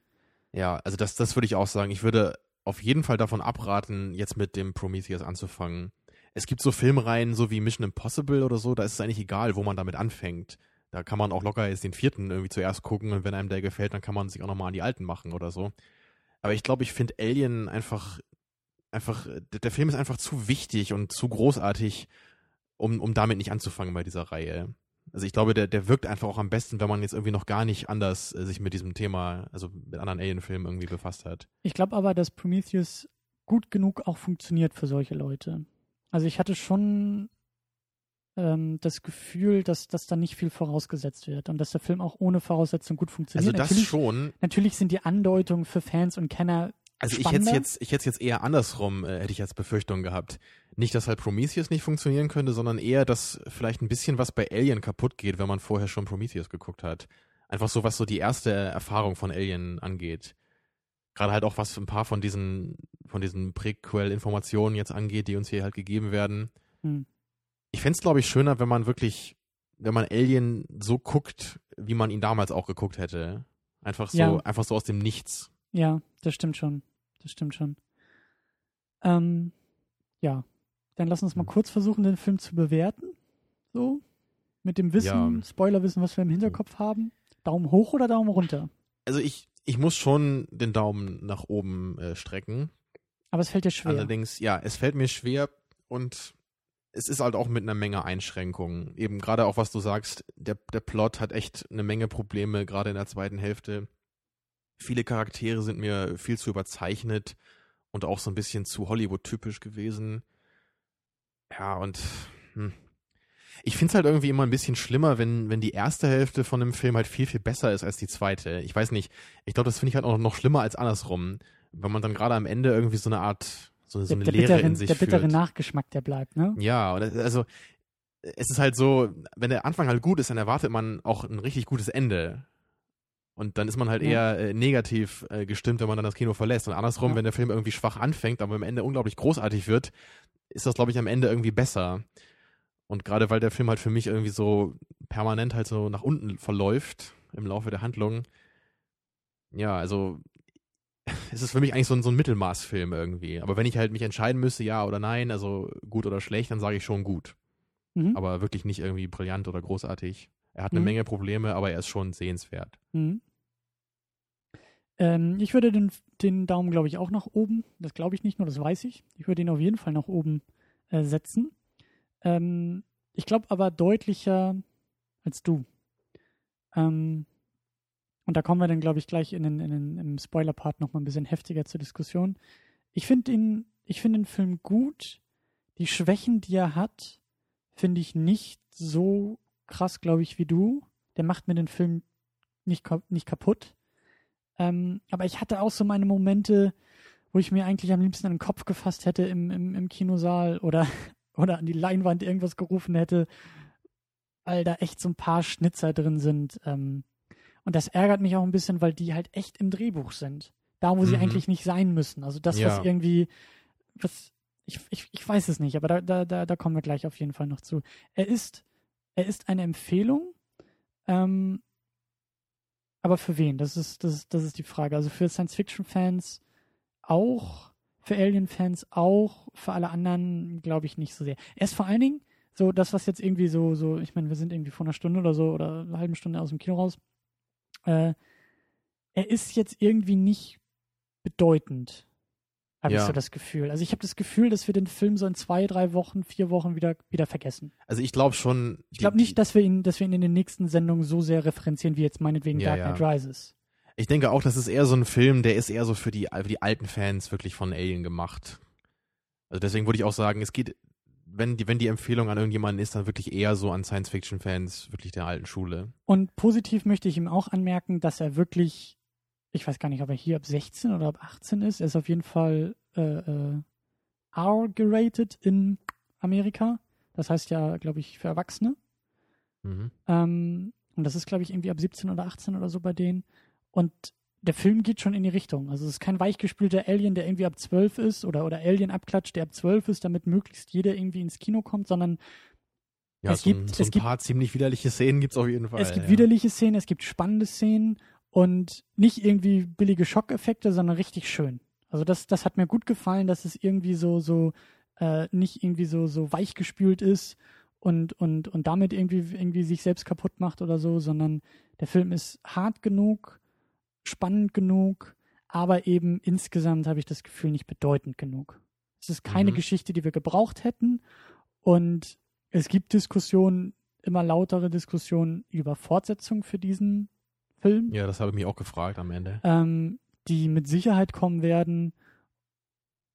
Ja, also das, das würde ich auch sagen. Ich würde auf jeden Fall davon abraten, jetzt mit dem Prometheus anzufangen. Es gibt so Filmreihen, so wie Mission Impossible oder so, da ist es eigentlich egal, wo man damit anfängt. Da kann man auch locker jetzt den vierten irgendwie zuerst gucken und wenn einem der gefällt, dann kann man sich auch nochmal an die alten machen oder so. Aber ich glaube, ich finde Alien einfach, einfach, der Film ist einfach zu wichtig und zu großartig, um, um damit nicht anzufangen bei dieser Reihe. Also ich glaube, der, der wirkt einfach auch am besten, wenn man jetzt irgendwie noch gar nicht anders äh, sich mit diesem Thema, also mit anderen Alien-Filmen irgendwie befasst hat. Ich glaube aber, dass Prometheus gut genug auch funktioniert für solche Leute. Also ich hatte schon ähm, das Gefühl, dass, dass da nicht viel vorausgesetzt wird und dass der Film auch ohne Voraussetzung gut funktioniert. Also das natürlich, schon. Natürlich sind die Andeutungen für Fans und Kenner also ich hätte jetzt, ich hätte jetzt eher andersrum, äh, hätte ich als Befürchtung gehabt. Nicht, dass halt Prometheus nicht funktionieren könnte, sondern eher, dass vielleicht ein bisschen was bei Alien kaputt geht, wenn man vorher schon Prometheus geguckt hat. Einfach so, was so die erste Erfahrung von Alien angeht. Gerade halt auch was ein paar von diesen, von diesen Prequel-Informationen jetzt angeht, die uns hier halt gegeben werden. Hm ich fände es, glaube ich, schöner, wenn man wirklich, wenn man Alien so guckt, wie man ihn damals auch geguckt hätte. Einfach so, ja. einfach so aus dem Nichts. Ja, das stimmt schon. Das stimmt schon. Ähm, ja. Dann lass uns mal hm. kurz versuchen, den Film zu bewerten. So. Mit dem Wissen, ja. Spoilerwissen, was wir im Hinterkopf haben. Daumen hoch oder Daumen runter? Also ich, ich muss schon den Daumen nach oben äh, strecken. Aber es fällt dir schwer. Allerdings, ja, es fällt mir schwer und es ist halt auch mit einer Menge Einschränkungen. Eben gerade auch, was du sagst, der, der Plot hat echt eine Menge Probleme, gerade in der zweiten Hälfte. Viele Charaktere sind mir viel zu überzeichnet und auch so ein bisschen zu Hollywood-typisch gewesen. Ja, und hm. Ich finde es halt irgendwie immer ein bisschen schlimmer, wenn, wenn die erste Hälfte von einem Film halt viel, viel besser ist als die zweite. Ich weiß nicht, ich glaube, das finde ich halt auch noch schlimmer als andersrum. Wenn man dann gerade am Ende irgendwie so eine Art, so, so eine der, Leere bittere, in sich der bittere fühlt. Nachgeschmack, der bleibt, ne? Ja, und es- also es ist halt so, wenn der Anfang halt gut ist, dann erwartet man auch ein richtig gutes Ende. Und dann ist man halt Ja. eher äh, negativ äh, gestimmt, wenn man dann das Kino verlässt. Und andersrum, Ja. wenn der Film irgendwie schwach anfängt, aber am Ende unglaublich großartig wird, ist das, glaube ich, am Ende irgendwie besser. Und gerade weil der Film halt für mich irgendwie so permanent halt so nach unten verläuft im Laufe der Handlung, ja, also es ist für mich eigentlich so ein, so ein Mittelmaßfilm irgendwie. Aber wenn ich halt mich entscheiden müsste, ja oder nein, also gut oder schlecht, dann sage ich schon gut. Mhm. Aber wirklich nicht irgendwie brillant oder großartig. Er hat eine Mhm. Menge Probleme, aber er ist schon sehenswert. Mhm. Ähm, ich würde den, den Daumen, glaube ich, auch nach oben. Das glaube ich nicht nur, das weiß ich. Ich würde ihn auf jeden Fall nach oben äh, setzen. Ähm, ich glaube aber deutlicher als du. Ähm, und da kommen wir dann, glaube ich, gleich in den, in den, im Spoiler-Part nochmal ein bisschen heftiger zur Diskussion. Ich finde ihn, ich finde den Film gut. Die Schwächen, die er hat, finde ich nicht so krass, glaube ich, wie du. Der macht mir den Film nicht, nicht kaputt. Ähm, aber ich hatte auch so meine Momente, wo ich mir eigentlich am liebsten den Kopf gefasst hätte im, im, im Kinosaal oder, oder an die Leinwand irgendwas gerufen hätte, weil da echt so ein paar Schnitzer drin sind. Ähm, und das ärgert mich auch ein bisschen, weil die halt echt im Drehbuch sind. Da, wo sie Mhm. eigentlich nicht sein müssen. Also das, Ja. was irgendwie, was, ich, ich, ich weiß es nicht, aber da, da, da, da kommen wir gleich auf jeden Fall noch zu. Er ist, er ist eine Empfehlung, ähm, aber für wen? Das ist, das ist, das ist die Frage. Also für Science-Fiction-Fans auch, für Alien-Fans auch, für alle anderen glaube ich nicht so sehr. Er ist vor allen Dingen so das, was jetzt irgendwie so, so, ich meine, wir sind irgendwie vor einer Stunde oder so oder einer halben Stunde aus dem Kino raus. Äh, er ist jetzt irgendwie nicht bedeutend, habe ich Ja. so das Gefühl. Also ich habe das Gefühl, dass wir den Film so in zwei, drei Wochen, vier Wochen wieder, wieder vergessen. Also ich glaube schon. Ich glaube nicht, dass wir ihn, dass wir ihn in den nächsten Sendungen so sehr referenzieren, wie jetzt meinetwegen Ja, Dark Knight ja. Rises. Ich denke auch, das ist eher so ein Film, der ist eher so für die, für die alten Fans wirklich von Alien gemacht. Also deswegen würde ich auch sagen, es geht, wenn die, wenn die Empfehlung an irgendjemanden ist, dann wirklich eher so an Science-Fiction-Fans wirklich der alten Schule. Und positiv möchte ich ihm auch anmerken, dass er wirklich, ich weiß gar nicht, ob er hier ab 16 oder ab 18 ist. Er ist auf jeden Fall äh, äh, R gerated in Amerika. Das heißt ja, glaube ich, für Erwachsene. Mhm. Ähm, und das ist, glaube ich, irgendwie ab 17 oder 18 oder so bei denen. Und der Film geht schon in die Richtung. Also es ist kein weichgespülter Alien, der irgendwie ab 12 ist oder, oder Alien abklatscht, der ab 12 ist, damit möglichst jeder irgendwie ins Kino kommt, sondern Ja, Es so, gibt- ein, so es ein gibt- paar ziemlich widerliche Szenen gibt's auf jeden Fall. es gibt ja. widerliche Szenen, es gibt spannende Szenen und nicht irgendwie billige Schockeffekte, sondern richtig schön. Also das, das hat mir gut gefallen, dass es irgendwie so, so, äh, nicht irgendwie so, so weichgespült ist und, und, und damit irgendwie, irgendwie sich selbst kaputt macht oder so, sondern der Film ist hart genug, spannend genug, aber eben insgesamt habe ich das Gefühl nicht bedeutend genug. Es ist keine Mhm. Geschichte, die wir gebraucht hätten und es gibt Diskussionen, immer lautere Diskussionen über Fortsetzung für diesen Film, Ja, das habe ich mich auch gefragt am Ende. ähm, die mit Sicherheit kommen werden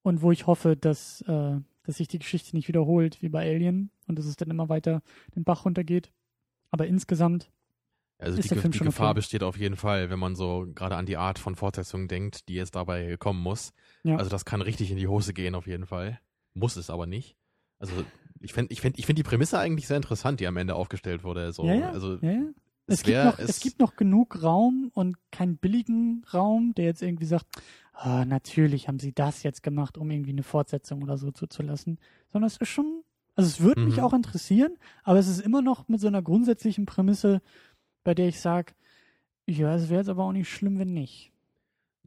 und wo ich hoffe, dass, äh, dass sich die Geschichte nicht wiederholt wie bei Alien und dass es dann immer weiter den Bach runtergeht. Aber insgesamt, Also die, die Gefahr okay? besteht auf jeden Fall, wenn man so gerade an die Art von Fortsetzung denkt, die jetzt dabei kommen muss. Ja. Also das kann richtig in die Hose gehen auf jeden Fall. Muss es aber nicht. Also ich finde ich find, ich find die Prämisse eigentlich sehr interessant, die am Ende aufgestellt wurde. So, ja, ja, Also es, Es, gibt wär- noch, es, gibt noch genug Raum und keinen billigen Raum, der jetzt irgendwie sagt, ah, natürlich haben sie das jetzt gemacht, um irgendwie eine Fortsetzung oder so zuzulassen. Sondern es ist schon, also es würde mich Mhm. auch interessieren, aber es ist immer noch mit so einer grundsätzlichen Prämisse, bei der ich sage, ja, es wäre jetzt aber auch nicht schlimm, wenn nicht.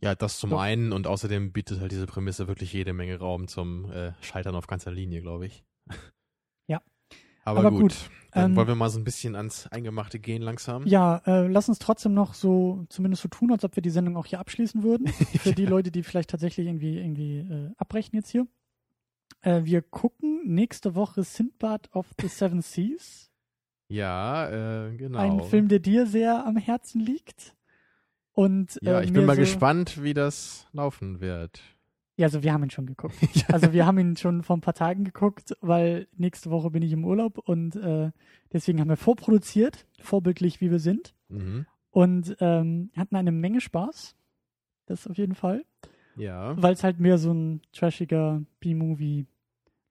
Ja, das zum Doch. einen und außerdem bietet halt diese Prämisse wirklich jede Menge Raum zum äh, Scheitern auf ganzer Linie, glaube ich. Ja. Aber, Aber gut, gut, dann ähm, wollen wir mal so ein bisschen ans Eingemachte gehen langsam. Ja, äh, lass uns trotzdem noch so, zumindest so tun, als ob wir die Sendung auch hier abschließen würden. Für die Leute, die vielleicht tatsächlich irgendwie, irgendwie äh, abbrechen jetzt hier. Äh, wir gucken nächste Woche Sindbad of the Seven Seas. Ja, äh, genau. Ein Film, der dir sehr am Herzen liegt. Und, ja, äh, ich bin mal so, gespannt, wie das laufen wird. Ja, also wir haben ihn schon geguckt. Also wir haben ihn schon vor ein paar Tagen geguckt, weil nächste Woche bin ich im Urlaub und äh, deswegen haben wir vorproduziert, vorbildlich wie wir sind. Mhm. Und ähm, hatten eine Menge Spaß. Das auf jeden Fall. Ja. Weil es halt mehr so ein trashiger B-Movie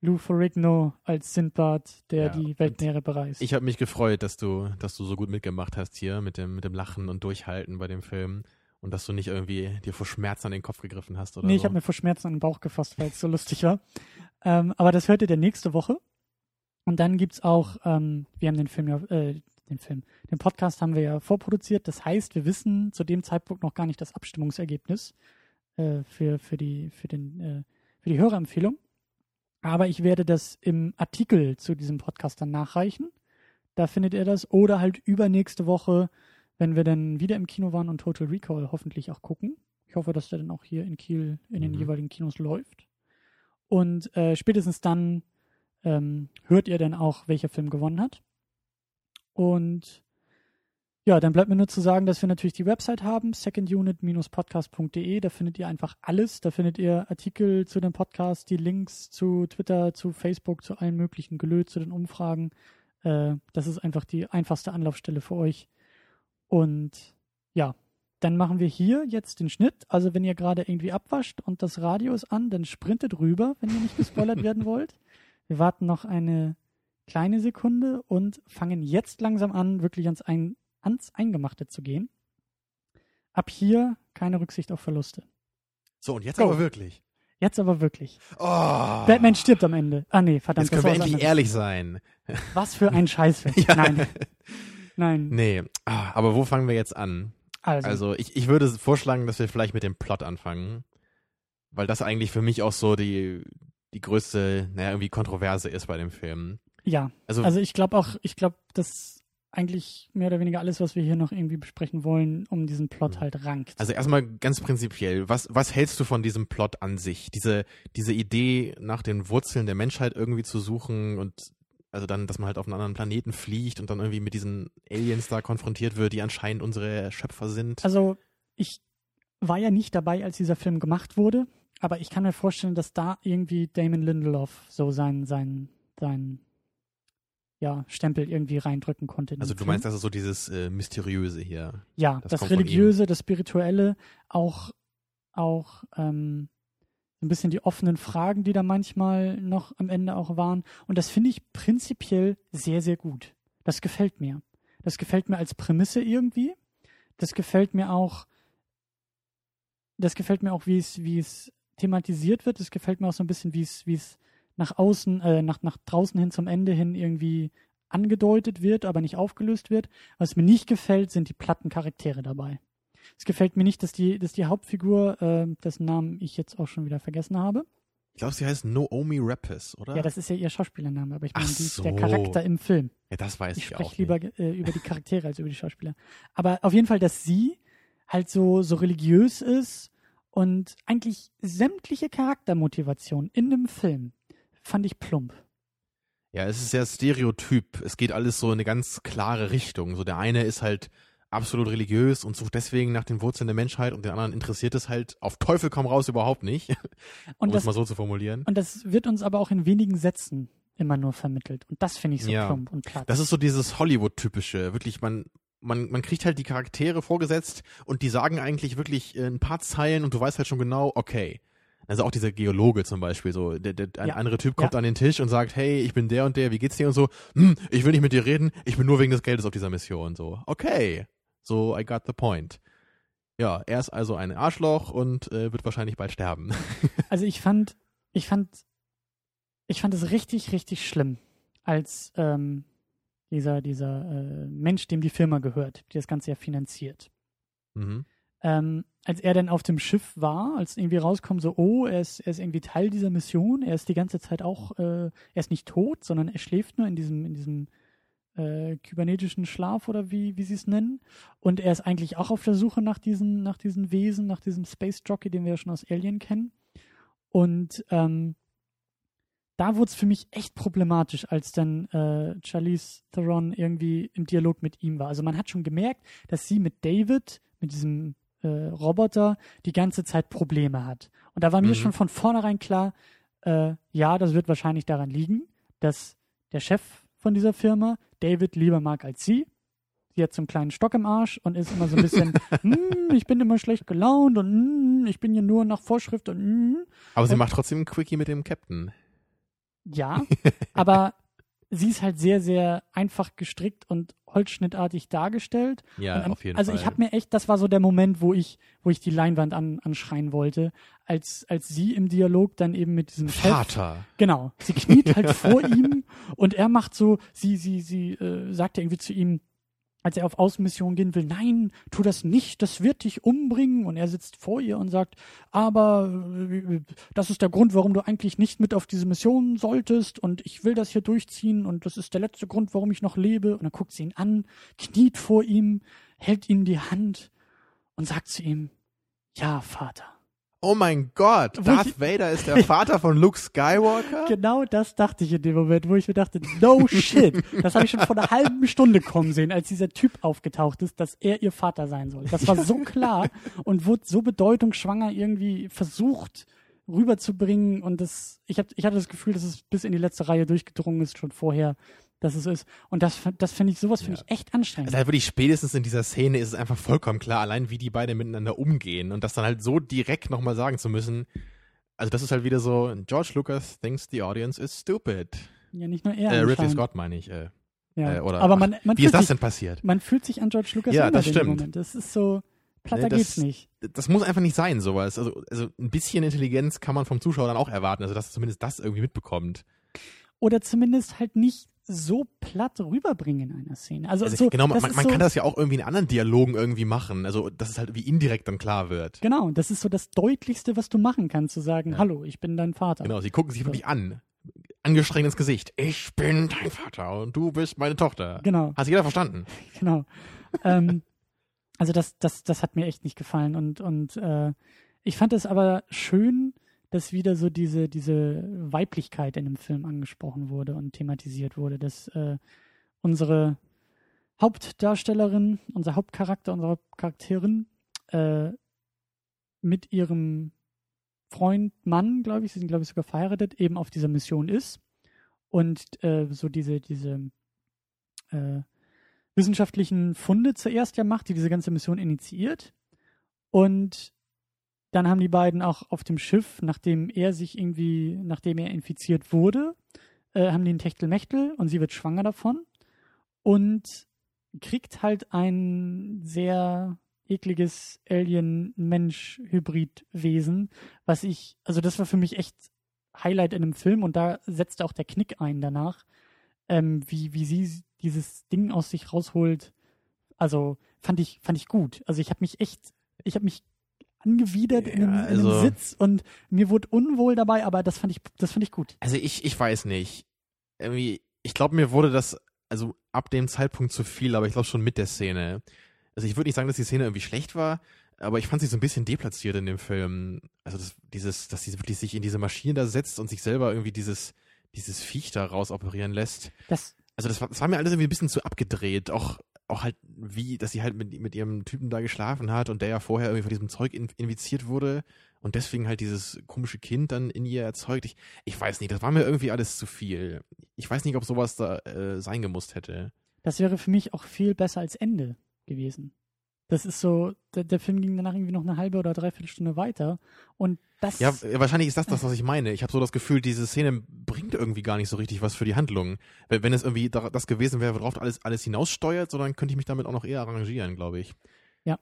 Lou Ferrigno als Sindbad, der Ja, die Weltmeere bereist. Ich habe mich gefreut, dass du, dass du so gut mitgemacht hast hier mit dem, mit dem Lachen und Durchhalten bei dem Film und dass du nicht irgendwie dir vor Schmerz an den Kopf gegriffen hast oder nee, so. ich habe mir vor Schmerzen an den Bauch gefasst, weil es so lustig war. Ähm, aber das hört ihr dann nächste Woche. Und dann gibt's auch, ähm, wir haben den Film ja, äh, den Film, den Podcast haben wir ja vorproduziert. Das heißt, wir wissen zu dem Zeitpunkt noch gar nicht das Abstimmungsergebnis äh, für, für, die, für, den, äh, für die Hörerempfehlung. Aber ich werde das im Artikel zu diesem Podcast dann nachreichen. Da findet ihr das. Oder halt übernächste Woche, wenn wir dann wieder im Kino waren und Total Recall hoffentlich auch gucken. Ich hoffe, dass der dann auch hier in Kiel in den Mhm. jeweiligen Kinos läuft. Und äh, spätestens dann ähm, hört ihr dann auch, welcher Film gewonnen hat. Und ja, dann bleibt mir nur zu sagen, dass wir natürlich die Website haben, secondunit-podcast.de. Da findet ihr einfach alles. Da findet ihr Artikel zu dem Podcast, die Links zu Twitter, zu Facebook, zu allen möglichen Gelöt, zu den Umfragen. Äh, das ist einfach die einfachste Anlaufstelle für euch. Und ja, dann machen wir hier jetzt den Schnitt. Also wenn ihr gerade irgendwie abwascht und das Radio ist an, dann sprintet rüber, wenn ihr nicht gespoilert werden wollt. Wir warten noch eine kleine Sekunde und fangen jetzt langsam an, wirklich ans, Ein ans Eingemachte zu gehen. Ab hier keine Rücksicht auf Verluste. so, und jetzt Go. aber wirklich. Jetzt aber wirklich. Oh, Batman stirbt am Ende. Ah nee, verdammt. Jetzt können wir endlich anderes. ehrlich sein. Was für ein Scheißfilm. Ja. Nein. Nein. Nee, ah, aber wo fangen wir jetzt an? Also, Also ich, ich würde vorschlagen, dass wir vielleicht mit dem Plot anfangen, weil das eigentlich für mich auch so die, die größte, naja, irgendwie Kontroverse ist bei dem Film. ja. Also, Also ich glaube auch, ich glaube, dass eigentlich mehr oder weniger alles, was wir hier noch irgendwie besprechen wollen, um diesen Plot Mhm. halt rankt. also erstmal ganz prinzipiell, was, was hältst du von diesem Plot an sich? Diese, diese Idee, nach den Wurzeln der Menschheit irgendwie zu suchen und also dann, dass man halt auf einen anderen Planeten fliegt und dann irgendwie mit diesen Aliens da konfrontiert wird, die anscheinend unsere Schöpfer sind. Also ich war ja nicht dabei, als dieser Film gemacht wurde, aber ich kann mir vorstellen, dass da irgendwie Damon Lindelof so sein, sein, sein ja, Stempel irgendwie reindrücken konnte. Also du Film. meinst also so dieses äh, Mysteriöse hier. Ja, Das das, Religiöse, das Spirituelle, auch, auch ähm, so ein bisschen die offenen Fragen, die da manchmal noch am Ende auch waren. Und das finde ich prinzipiell sehr, sehr gut. Das gefällt mir. Das gefällt mir als Prämisse irgendwie. Das gefällt mir auch, das gefällt mir auch, wie es, wie es thematisiert wird. Das gefällt mir auch so ein bisschen, wie es, wie es nach außen, äh, nach, nach draußen hin zum Ende hin irgendwie angedeutet wird, aber nicht aufgelöst wird. Was mir nicht gefällt, sind die platten Charaktere dabei. Es gefällt mir nicht, dass die, dass die Hauptfigur, äh, dessen Namen ich jetzt auch schon wieder vergessen habe. Ich glaube, sie heißt Noomi Rappes, oder? Ja, das ist ja ihr Schauspielername, aber ich meine, die, so. der Charakter im Film. Ja, das weiß Ich ich, spreche auch lieber nicht. äh, über die Charaktere als über die Schauspieler. Aber auf jeden Fall, dass sie halt so, so religiös ist und eigentlich sämtliche Charaktermotivation in einem Film fand ich plump. Ja, es ist sehr stereotyp. Es geht alles so in eine ganz klare Richtung. So der eine ist halt absolut religiös und sucht deswegen nach den Wurzeln der Menschheit und den anderen interessiert es halt auf Teufel komm raus überhaupt nicht, um Und es das, mal so zu formulieren. und das wird uns aber auch in wenigen Sätzen immer nur vermittelt. Und das finde ich so Ja. plump und platt. Das ist so dieses Hollywood-typische. Wirklich, man, man, man kriegt halt die Charaktere vorgesetzt und die sagen eigentlich wirklich ein paar Zeilen und du weißt halt schon genau, okay. Also auch dieser Geologe zum Beispiel, so der, der ein Ja. andere Typ kommt Ja. an den Tisch und sagt, hey, ich bin der und der, wie geht's dir und so, hm, ich will nicht mit dir reden, ich bin nur wegen des Geldes auf dieser Mission, so, okay, so I got the point. Ja, er ist also ein Arschloch und äh, wird wahrscheinlich bald sterben. Also ich fand, ich fand, ich fand es richtig, richtig schlimm, als ähm, dieser, dieser äh, Mensch, dem die Firma gehört, die das Ganze ja finanziert. mhm. Ähm, als er dann auf dem Schiff war, als irgendwie rauskommt, so, oh, er ist, er ist irgendwie Teil dieser Mission, er ist die ganze Zeit auch, äh, er ist nicht tot, sondern er schläft nur in diesem, in diesem äh, kybernetischen Schlaf oder wie, wie sie es nennen. Und er ist eigentlich auch auf der Suche nach diesen, nach diesen Wesen, nach diesem Space Jockey, den wir ja schon aus Alien kennen. Und ähm, da wurde es für mich echt problematisch, als dann äh, Charlize Theron irgendwie im Dialog mit ihm war. Also man hat schon gemerkt, dass sie mit David, mit diesem äh, Roboter, die ganze Zeit Probleme hat. Und da war mir Mhm. schon von vornherein klar, äh, ja, das wird wahrscheinlich daran liegen, dass der Chef von dieser Firma David lieber mag als sie. Sie hat so einen kleinen Stock im Arsch und ist immer so ein bisschen, "Hm, ich bin immer schlecht gelaunt und "Hm, ich bin hier nur nach Vorschrift und "Hm." Aber sie Und- macht trotzdem ein Quickie mit dem Captain. ja, aber sie ist halt sehr, sehr einfach gestrickt und holzschnittartig dargestellt. Ja, am- auf jeden also Fall. ich habe mir echt, das war so der Moment, wo ich, wo ich die Leinwand an, anschreien wollte, als, als sie im Dialog dann eben mit diesem Chef, Vater. genau, sie kniet halt vor ihm und er macht so, sie, sie, sie äh, sagt ja irgendwie zu ihm, als er auf Außenmission gehen will, nein, tu das nicht, das wird dich umbringen. Und er sitzt vor ihr und sagt, aber äh, das ist der Grund, warum du eigentlich nicht mit auf diese Mission solltest und ich will das hier durchziehen und das ist der letzte Grund, warum ich noch lebe. Und dann guckt sie ihn an, kniet vor ihm, hält ihm die Hand und sagt zu ihm, ja, Vater. Oh mein Gott, Darth ich- Vader ist der Vater von Luke Skywalker? Genau das dachte ich in dem Moment, wo ich mir dachte, no shit. Das habe ich schon vor einer halben Stunde kommen sehen, als dieser Typ aufgetaucht ist, dass er ihr Vater sein soll. Das war so klar und wurde so bedeutungsschwanger irgendwie versucht rüberzubringen und das, ich, hab, ich hatte das Gefühl, dass es bis in die letzte Reihe durchgedrungen ist, schon vorher, dass es ist. Und das, das finde ich, sowas finde Ja. ich echt anstrengend. Also halt wirklich spätestens in dieser Szene ist es einfach vollkommen klar, allein wie die beiden miteinander umgehen und das dann halt so direkt nochmal sagen zu müssen. Also das ist halt wieder so, George Lucas thinks the audience is stupid. ja, nicht nur er. äh, Ridley. Scott meine ich. Äh, Ja. äh, oder- Aber man, man, wie ist das sich, denn passiert? man fühlt sich an George Lucas Ja, das stimmt. Das ist so, platter Nee, das- geht's nicht. Das muss einfach nicht sein, sowas. Also, also ein bisschen Intelligenz kann man vom Zuschauer dann auch erwarten, also dass er zumindest das irgendwie mitbekommt. oder zumindest halt nicht so platt rüberbringen in einer Szene. Also, Also so, genau, man, man so, kann das ja auch irgendwie in anderen Dialogen irgendwie machen. Also, dass es halt wie indirekt dann klar wird. Genau, das ist so das Deutlichste, was du machen kannst, zu sagen, Ja. hallo, ich bin dein Vater. Genau, sie gucken sich wirklich an. Angestrengt ins Gesicht. Ich bin dein Vater und du bist meine Tochter. Genau, Hat jeder verstanden? genau. ähm, also das, das, das hat mir echt nicht gefallen und, und äh, ich fand es aber schön, dass wieder so diese, diese Weiblichkeit in dem Film angesprochen wurde und thematisiert wurde, dass äh, unsere Hauptdarstellerin, unser Hauptcharakter, unsere Hauptcharakterin äh, mit ihrem Freund, Mann, glaube ich, sie sind, glaube ich, sogar verheiratet, eben auf dieser Mission ist und äh, so diese, diese äh, wissenschaftlichen Funde zuerst ja macht, die diese ganze Mission initiiert. Und dann haben die beiden auch auf dem Schiff, nachdem er sich irgendwie, nachdem er infiziert wurde, äh, haben die ein Techtelmechtel und sie wird schwanger davon und kriegt halt ein sehr ekliges Alien-Mensch-Hybrid-Wesen, was ich, also das war für mich echt Highlight in einem Film und da setzte auch der Knick ein danach, ähm, wie, wie sie dieses Ding aus sich rausholt. Also fand ich, fand ich gut. Also ich habe mich echt, ich habe mich angewidert in, Ja, einem, in also- einem Sitz und mir wurde unwohl dabei, aber das fand ich, das fand ich gut. Also ich, ich weiß nicht. Irgendwie, ich glaube, mir wurde das also ab dem Zeitpunkt zu viel, aber ich glaube schon mit der Szene. Also ich würde nicht sagen, dass die Szene irgendwie schlecht war, aber ich fand sie so ein bisschen deplatziert in dem Film. Also das, dieses, dass sie wirklich sich in diese Maschine da setzt und sich selber irgendwie dieses, dieses Viech da raus operieren lässt. Das, Also das war, das war mir alles irgendwie ein bisschen zu abgedreht. Auch, auch halt wie, dass sie halt mit, mit ihrem Typen da geschlafen hat und der ja vorher irgendwie von diesem Zeug in, infiziert wurde und deswegen halt dieses komische Kind dann in ihr erzeugt. Ich, ich weiß nicht, das war mir irgendwie alles zu viel. Ich weiß nicht, ob sowas da äh, sein gemusst hätte. das wäre für mich auch viel besser als Ende gewesen. Das ist so, der, der Film ging danach irgendwie noch eine halbe oder dreiviertel Stunde weiter und das Ja, wahrscheinlich ist das das, was ich meine. Ich habe so das Gefühl, diese Szene bringt irgendwie gar nicht so richtig was für die Handlung. Wenn, wenn es irgendwie da, das gewesen wäre, worauf alles, alles hinaussteuert, so dann könnte ich mich damit auch noch eher arrangieren, glaube ich. Ja.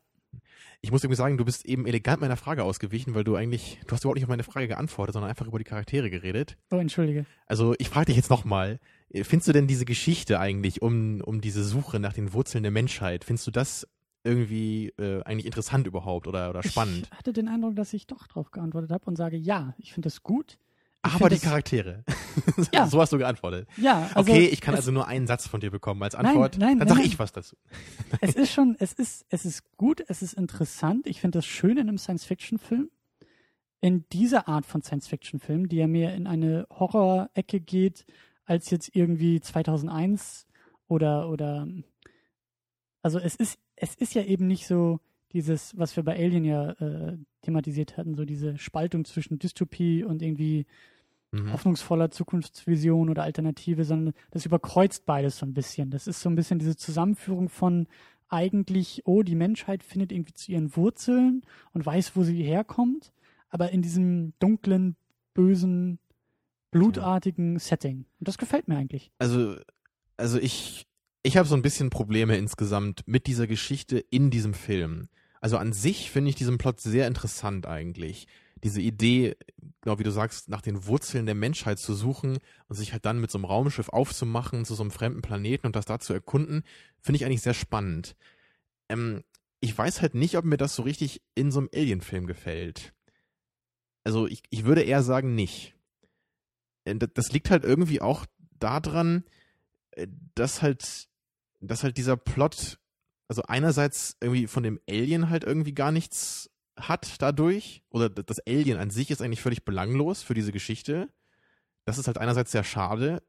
Ich muss irgendwie sagen, du bist eben elegant meiner Frage ausgewichen, weil du eigentlich, du hast überhaupt nicht auf meine Frage geantwortet, sondern einfach über die Charaktere geredet. Oh, entschuldige. Also ich frage dich jetzt nochmal, findest du denn diese Geschichte eigentlich um, um diese Suche nach den Wurzeln der Menschheit, findest du das irgendwie äh, eigentlich interessant überhaupt oder, oder spannend? Ich hatte den Eindruck, dass ich doch drauf geantwortet habe und sage, ja, ich finde das gut. Ich Aber die das- Charaktere. Ja. so hast du geantwortet. Ja, also okay, ich kann es, also nur einen Satz von dir bekommen als Antwort. nein, Dann nein, sag nein. ich was dazu. es ist schon, es ist, es ist gut, es ist interessant. Ich finde das schön in einem Science-Fiction-Film. in dieser Art von Science-Fiction-Film, die ja mehr in eine Horror-Ecke geht, als jetzt irgendwie 2001 oder, oder, also es ist, es ist ja eben nicht so dieses, was wir bei Alien ja äh, thematisiert hatten, so diese Spaltung zwischen Dystopie und irgendwie mhm. hoffnungsvoller Zukunftsvision oder Alternative, sondern das überkreuzt beides so ein bisschen. Das ist so ein bisschen diese Zusammenführung von eigentlich, oh, die Menschheit findet irgendwie zu ihren Wurzeln und weiß, wo sie herkommt, aber in diesem dunklen, bösen, blutartigen ja. Setting. Und das gefällt mir eigentlich. Also, also ich, ich habe so ein bisschen Probleme insgesamt mit dieser Geschichte in diesem Film. Also an sich finde ich diesen Plot sehr interessant eigentlich diese Idee, genau wie du sagst, nach den Wurzeln der Menschheit zu suchen und sich halt dann mit so einem Raumschiff aufzumachen zu so einem fremden Planeten und das da zu erkunden, finde ich eigentlich sehr spannend. Ähm, ich weiß halt nicht, ob mir das so richtig in so einem Alien-Film gefällt. Also ich, ich würde eher sagen, nicht. Äh, das liegt halt irgendwie auch daran, äh, dass halt, dass halt dieser Plot, also einerseits irgendwie von dem Alien halt irgendwie gar nichts hat dadurch, oder das Alien an sich ist eigentlich völlig belanglos für diese Geschichte. Das ist halt einerseits sehr schade.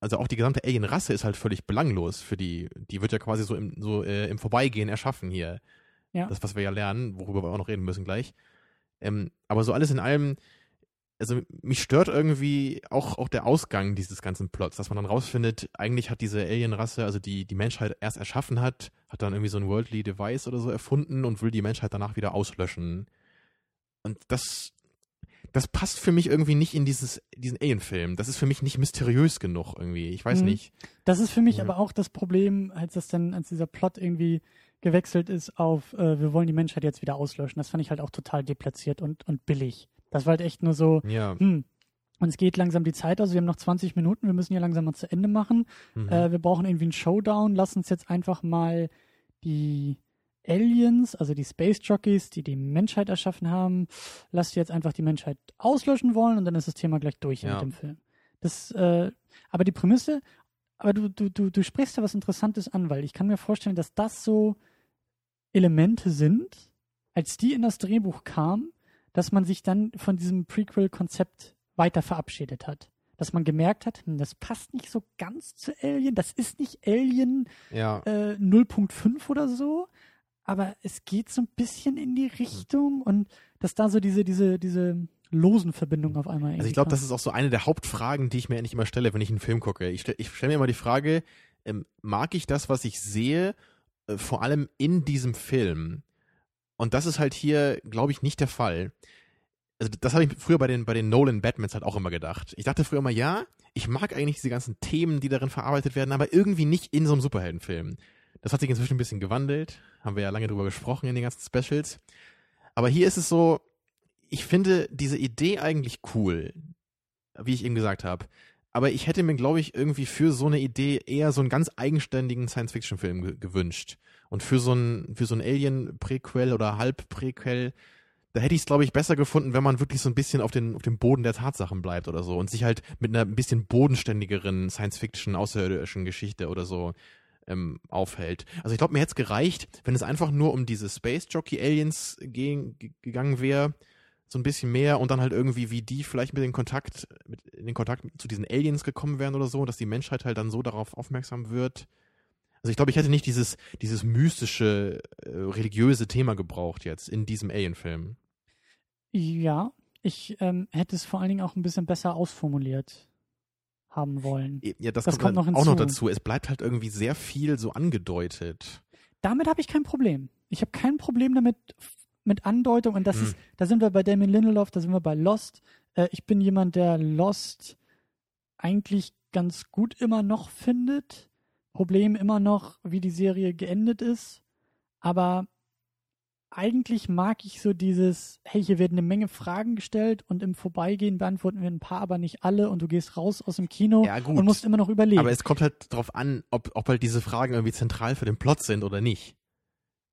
Also auch die gesamte Alien-Rasse ist halt völlig belanglos für die, die wird ja quasi so im, so, äh, im Vorbeigehen erschaffen hier. Ja. Das, was wir ja lernen, worüber wir auch noch reden müssen gleich. Ähm, aber so alles in allem also mich stört irgendwie auch, auch der Ausgang dieses ganzen Plots, dass man dann rausfindet, eigentlich hat diese Alien-Rasse, also die die Menschheit erst erschaffen hat, hat dann irgendwie so ein Worldly Device oder so erfunden und will die Menschheit danach wieder auslöschen. Und das, das passt für mich irgendwie nicht in dieses, diesen Alien-Film. Das ist für mich nicht mysteriös genug irgendwie. Ich weiß mhm. nicht. Das ist für mich mhm. aber auch das Problem, als das dann, als dieser Plot irgendwie gewechselt ist auf, äh, wir wollen die Menschheit jetzt wieder auslöschen. Das fand ich halt auch total deplatziert und, und billig. Das war halt echt nur so, ja. hm, uns geht langsam die Zeit aus, wir haben noch 20 Minuten, wir müssen hier langsam mal zu Ende machen. Mhm. Äh, wir brauchen irgendwie einen Showdown, lass uns jetzt einfach mal die Aliens, also die Space Jockeys, die die Menschheit erschaffen haben, lass die jetzt einfach die Menschheit auslöschen wollen und dann ist das Thema gleich durch ja. mit dem Film. Das, äh, aber die Prämisse, aber du, du, du, du sprichst ja was Interessantes an, weil ich kann mir vorstellen, dass das so Elemente sind, als die in das Drehbuch kamen, dass man sich dann von diesem Prequel-Konzept weiter verabschiedet hat. Dass man gemerkt hat, hm, das passt nicht so ganz zu Alien, das ist nicht Alien ja. äh, 0.5 oder so, aber es geht so ein bisschen in die Richtung und dass da so diese, diese, diese losen Verbindungen auf einmal. Also ich glaube, das ist auch so eine der Hauptfragen, die ich mir eigentlich immer stelle, wenn ich einen Film gucke. Ich, stelle ich stelle mir immer die Frage, ähm, mag ich das, was ich sehe, äh, vor allem in diesem Film? Und das ist halt hier, glaube ich, nicht der Fall. Also das habe ich früher bei den, bei den Nolan Batmans halt auch immer gedacht. Ich dachte früher immer, ja, ich mag eigentlich diese ganzen Themen, die darin verarbeitet werden, aber irgendwie nicht in so einem Superheldenfilm. Das hat sich inzwischen ein bisschen gewandelt. Haben wir ja lange drüber gesprochen in den ganzen Specials. Aber hier ist es so, ich finde diese Idee eigentlich cool, wie ich eben gesagt habe. Aber ich hätte mir, glaube ich, irgendwie für so eine Idee eher so einen ganz eigenständigen Science-Fiction-Film gewünscht. Und für so ein, für so ein Alien-Prequel oder Halb-Prequel, da hätte ich es, glaube ich, besser gefunden, wenn man wirklich so ein bisschen auf, den, auf dem Boden der Tatsachen bleibt oder so und sich halt mit einer ein bisschen bodenständigeren Science-Fiction, außerirdischen Geschichte oder so ähm, aufhält. Also ich glaube, mir hätte es gereicht, wenn es einfach nur um diese Space Jockey Aliens gegangen wäre, so ein bisschen mehr und dann halt irgendwie, wie die vielleicht mit den Kontakt, mit, in den Kontakt zu diesen Aliens gekommen wären oder so, dass die Menschheit halt dann so darauf aufmerksam wird. Also ich glaube, ich hätte nicht dieses, dieses mystische, äh, religiöse Thema gebraucht jetzt in diesem Alien-Film. Ja, ich ähm, hätte es vor allen Dingen auch ein bisschen besser ausformuliert haben wollen. Ja, das, das kommt, kommt noch auch noch dazu. Es bleibt halt irgendwie sehr viel so angedeutet. Damit habe ich kein Problem. Ich habe kein Problem damit mit Andeutung und das hm. ist, da sind wir bei Damien Lindelof, da sind wir bei Lost. Äh, ich bin jemand, der Lost eigentlich ganz gut immer noch findet. Problem immer noch, wie die Serie geendet ist. Aber eigentlich mag ich so dieses, hey, hier werden eine Menge Fragen gestellt und im Vorbeigehen beantworten wir ein paar, aber nicht alle und du gehst raus aus dem Kino ja, und musst immer noch überlegen. Aber es kommt halt darauf an, ob, ob halt diese Fragen irgendwie zentral für den Plot sind oder nicht.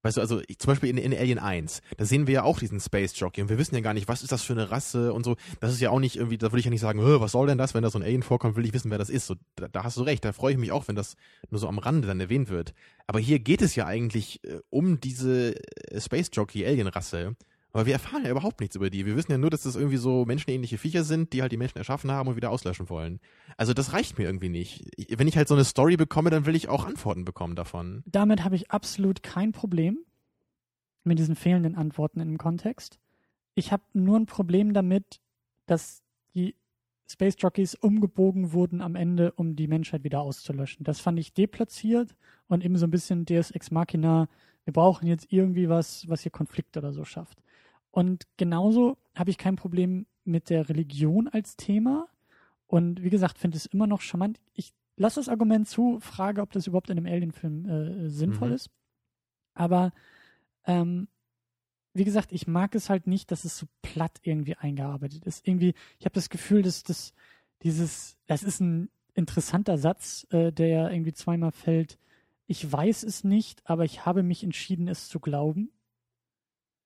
Weißt du, also ich, zum Beispiel in, in Alien 1, da sehen wir ja auch diesen Space Jockey und wir wissen ja gar nicht, was ist das für eine Rasse und so. Das ist ja auch nicht irgendwie, da würde ich ja nicht sagen, was soll denn das, wenn da so ein Alien vorkommt, will ich wissen, wer das ist. So, da, da hast du recht, da freue ich mich auch, wenn das nur so am Rande dann erwähnt wird. Aber hier geht es ja eigentlich äh, um diese äh, Space Jockey Alien Rasse Aber wir erfahren ja überhaupt nichts über die. Wir wissen ja nur, dass das irgendwie so menschenähnliche Viecher sind, die halt die Menschen erschaffen haben und wieder auslöschen wollen. Also das reicht mir irgendwie nicht. Wenn ich halt so eine Story bekomme, dann will ich auch Antworten bekommen davon. Damit habe ich absolut kein Problem mit diesen fehlenden Antworten im Kontext. Ich habe nur ein Problem damit, dass die Space Jockeys umgebogen wurden am Ende, um die Menschheit wieder auszulöschen. Das fand ich deplatziert und eben so ein bisschen Deus Ex Machina. Wir brauchen jetzt irgendwie was, was hier Konflikt oder so schafft. Und genauso habe ich kein Problem mit der Religion als Thema. Und wie gesagt, finde es immer noch charmant. Ich lasse das Argument zu, frage, ob das überhaupt in einem Alien-Film äh, sinnvoll mhm. ist. Aber ähm, wie gesagt, ich mag es halt nicht, dass es so platt irgendwie eingearbeitet ist. Irgendwie, ich habe das Gefühl, dass das dieses, das ist ein interessanter Satz, äh, der irgendwie zweimal fällt. Ich weiß es nicht, aber ich habe mich entschieden, es zu glauben.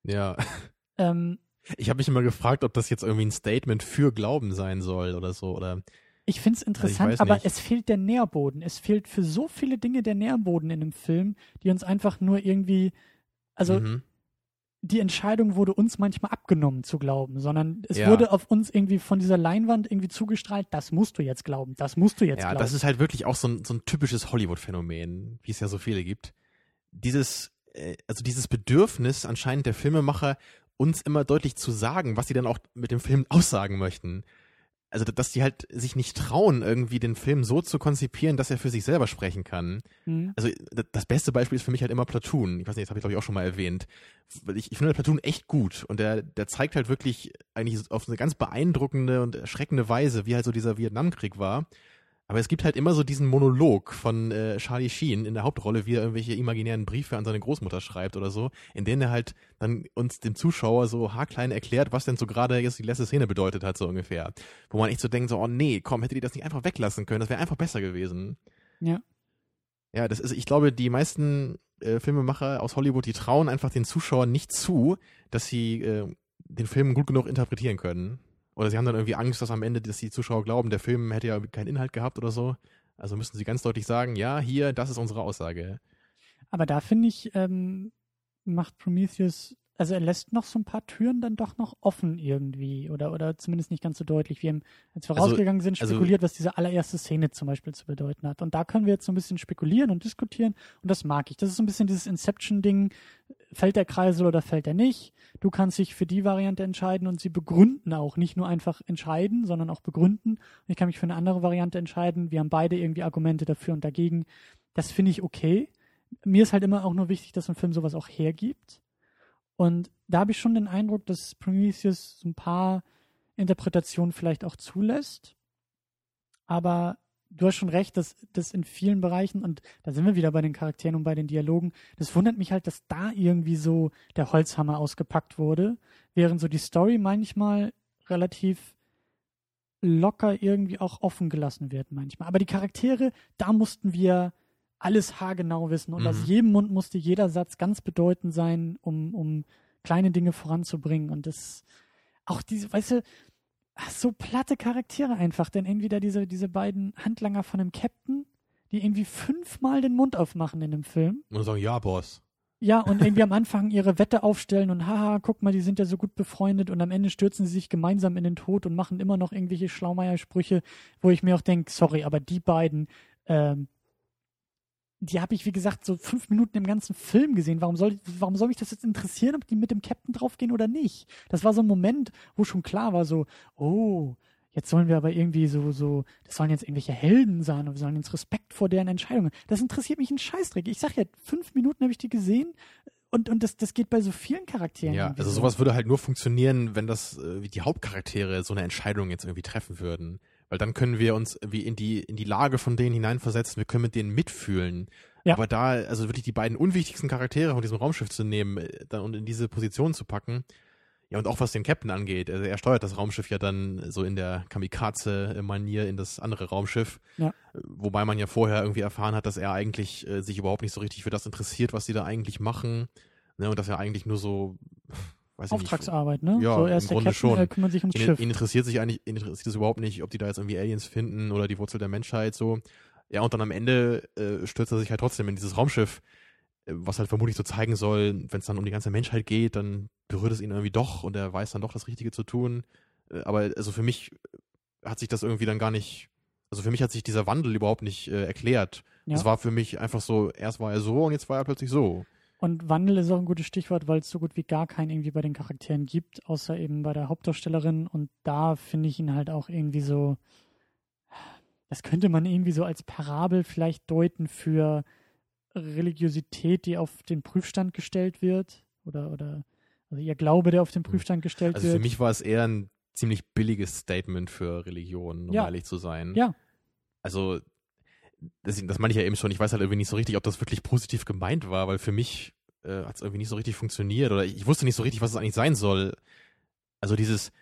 Ja. Ähm, ich habe mich immer gefragt, ob das jetzt irgendwie ein Statement für Glauben sein soll oder so. Oder ich finde es interessant, also aber es fehlt der Nährboden. Es fehlt für so viele Dinge der Nährboden in dem Film, die uns einfach nur irgendwie, also mhm. die Entscheidung wurde uns manchmal abgenommen zu glauben, sondern es ja. wurde auf uns irgendwie von dieser Leinwand irgendwie zugestrahlt, das musst du jetzt glauben, das musst du jetzt ja, glauben. Ja, das ist halt wirklich auch so ein, so ein typisches Hollywood-Phänomen, wie es ja so viele gibt. Dieses, äh, also dieses Bedürfnis anscheinend der Filmemacher, uns immer deutlich zu sagen, was sie dann auch mit dem Film aussagen möchten. Also, dass die halt sich nicht trauen, irgendwie den Film so zu konzipieren, dass er für sich selber sprechen kann. Mhm. Also, das beste Beispiel ist für mich halt immer Platoon. Ich weiß nicht, das habe ich glaube ich auch schon mal erwähnt. Ich, ich finde Platoon echt gut und der, der zeigt halt wirklich eigentlich auf eine ganz beeindruckende und erschreckende Weise, wie halt so dieser Vietnamkrieg war aber es gibt halt immer so diesen Monolog von äh, Charlie Sheen in der Hauptrolle, wie er irgendwelche imaginären Briefe an seine Großmutter schreibt oder so, in denen er halt dann uns dem Zuschauer so haarklein erklärt, was denn so gerade jetzt die letzte Szene bedeutet hat, so ungefähr. Wo man echt so denkt, so, oh nee, komm, hättet ihr das nicht einfach weglassen können, das wäre einfach besser gewesen. Ja. Ja, das ist, ich glaube, die meisten äh, Filmemacher aus Hollywood, die trauen einfach den Zuschauern nicht zu, dass sie äh, den Film gut genug interpretieren können. Oder sie haben dann irgendwie Angst, dass am Ende, dass die Zuschauer glauben, der Film hätte ja keinen Inhalt gehabt oder so. Also müssten sie ganz deutlich sagen, ja, hier, das ist unsere Aussage. Aber da finde ich, ähm, macht Prometheus also er lässt noch so ein paar Türen dann doch noch offen irgendwie oder oder zumindest nicht ganz so deutlich. Wir haben, als wir also, rausgegangen sind, also spekuliert, also, was diese allererste Szene zum Beispiel zu bedeuten hat. Und da können wir jetzt so ein bisschen spekulieren und diskutieren und das mag ich. Das ist so ein bisschen dieses Inception-Ding. Fällt der Kreisel oder fällt er nicht? Du kannst dich für die Variante entscheiden und sie begründen auch. Nicht nur einfach entscheiden, sondern auch begründen. ich kann mich für eine andere Variante entscheiden. Wir haben beide irgendwie Argumente dafür und dagegen. Das finde ich okay. Mir ist halt immer auch nur wichtig, dass ein Film sowas auch hergibt und da habe ich schon den Eindruck, dass Prometheus so ein paar Interpretationen vielleicht auch zulässt. Aber du hast schon recht, dass das in vielen Bereichen, und da sind wir wieder bei den Charakteren und bei den Dialogen, das wundert mich halt, dass da irgendwie so der Holzhammer ausgepackt wurde, während so die Story manchmal relativ locker irgendwie auch offen gelassen wird manchmal. Aber die Charaktere, da mussten wir alles haargenau wissen und mhm. aus jedem Mund musste jeder Satz ganz bedeutend sein, um, um kleine Dinge voranzubringen. Und das, auch diese, weißt du, so platte Charaktere einfach, denn irgendwie da diese, diese beiden Handlanger von dem Captain, die irgendwie fünfmal den Mund aufmachen in dem Film. Und sagen, ja, Boss. Ja, und irgendwie am Anfang ihre Wette aufstellen und haha, guck mal, die sind ja so gut befreundet und am Ende stürzen sie sich gemeinsam in den Tod und machen immer noch irgendwelche Schlaumeier-Sprüche, wo ich mir auch denke, sorry, aber die beiden, ähm, die habe ich, wie gesagt, so fünf Minuten im ganzen Film gesehen. Warum soll, warum soll mich das jetzt interessieren, ob die mit dem Captain draufgehen oder nicht? Das war so ein Moment, wo schon klar war, so, oh, jetzt sollen wir aber irgendwie so, so, das sollen jetzt irgendwelche Helden sein und wir sollen jetzt Respekt vor deren Entscheidungen. Das interessiert mich ein Scheißdreck. Ich sag ja, fünf Minuten habe ich die gesehen und, und das, das geht bei so vielen Charakteren. Ja, also sowas würde halt nur funktionieren, wenn das, äh, wie die Hauptcharaktere so eine Entscheidung jetzt irgendwie treffen würden. Weil dann können wir uns wie in die, in die Lage von denen hineinversetzen, wir können mit denen mitfühlen. Ja. Aber da, also wirklich die beiden unwichtigsten Charaktere von diesem Raumschiff zu nehmen äh, dann, und in diese Position zu packen, ja, und auch was den Captain angeht, also er steuert das Raumschiff ja dann so in der Kamikaze-Manier in das andere Raumschiff. Ja. Wobei man ja vorher irgendwie erfahren hat, dass er eigentlich äh, sich überhaupt nicht so richtig für das interessiert, was sie da eigentlich machen. Ne, und dass er eigentlich nur so Auftragsarbeit, ne? Ja, so, er ist im Grunde Captain, schon. Er kümmert sich ums ihn, Schiff. Ihn interessiert sich eigentlich, ihn interessiert es überhaupt nicht, ob die da jetzt irgendwie Aliens finden oder die Wurzel der Menschheit so. Ja, und dann am Ende äh, stürzt er sich halt trotzdem in dieses Raumschiff. äh, was halt vermutlich so zeigen soll, wenn es dann um die ganze Menschheit geht, dann berührt es ihn irgendwie doch und er weiß dann doch das Richtige zu tun. Äh, aber also für mich hat sich das irgendwie dann gar nicht, also für mich hat sich dieser Wandel überhaupt nicht äh, erklärt. Ja. Es war für mich einfach so, erst war er so und jetzt war er plötzlich so. Und Wandel ist auch ein gutes Stichwort, weil es so gut wie gar keinen irgendwie bei den Charakteren gibt, außer eben bei der Hauptdarstellerin. Und da finde ich ihn halt auch irgendwie so, das könnte man irgendwie so als Parabel vielleicht deuten für Religiosität, die auf den Prüfstand gestellt wird. Oder, oder, also ihr Glaube, der auf den Prüfstand gestellt Also wird. für mich war es eher ein ziemlich billiges Statement für Religion, um Ja. ehrlich zu sein. Ja. Also, das, das meine ich ja eben schon, ich weiß halt irgendwie nicht so richtig, ob das wirklich positiv gemeint war, weil für mich äh, hat es irgendwie nicht so richtig funktioniert oder ich, ich wusste nicht so richtig, was es eigentlich sein soll. Also dieses,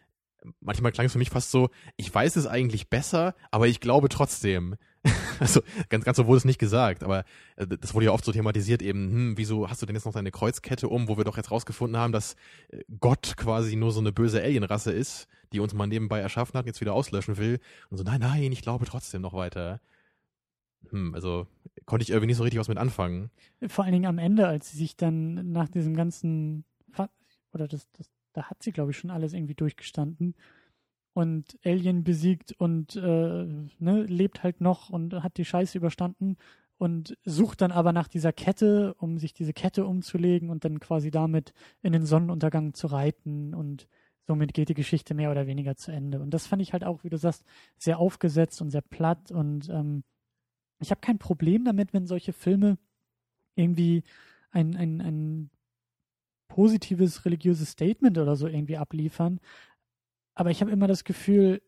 manchmal klang es für mich fast so, ich weiß es eigentlich besser, aber ich glaube trotzdem. also ganz, ganz so wurde es nicht gesagt, aber äh, das wurde ja oft so thematisiert eben, hm, wieso hast du denn jetzt noch deine Kreuzkette um, wo wir doch jetzt rausgefunden haben, dass äh, Gott quasi nur so eine böse Alienrasse ist, die uns mal nebenbei erschaffen hat und jetzt wieder auslöschen will. Und so, nein, nein, ich glaube trotzdem noch weiter. Hm, also konnte ich irgendwie nicht so richtig was mit anfangen. Vor allen Dingen am Ende, als sie sich dann nach diesem ganzen, oder das, das, da hat sie, glaube ich, schon alles irgendwie durchgestanden und Alien besiegt und äh, ne, lebt halt noch und hat die Scheiße überstanden und sucht dann aber nach dieser Kette, um sich diese Kette umzulegen und dann quasi damit in den Sonnenuntergang zu reiten und somit geht die Geschichte mehr oder weniger zu Ende. Und das fand ich halt auch, wie du sagst, sehr aufgesetzt und sehr platt und ähm, ich habe kein Problem damit, wenn solche Filme irgendwie ein, ein, ein positives religiöses Statement oder so irgendwie abliefern. Aber ich habe immer das Gefühl,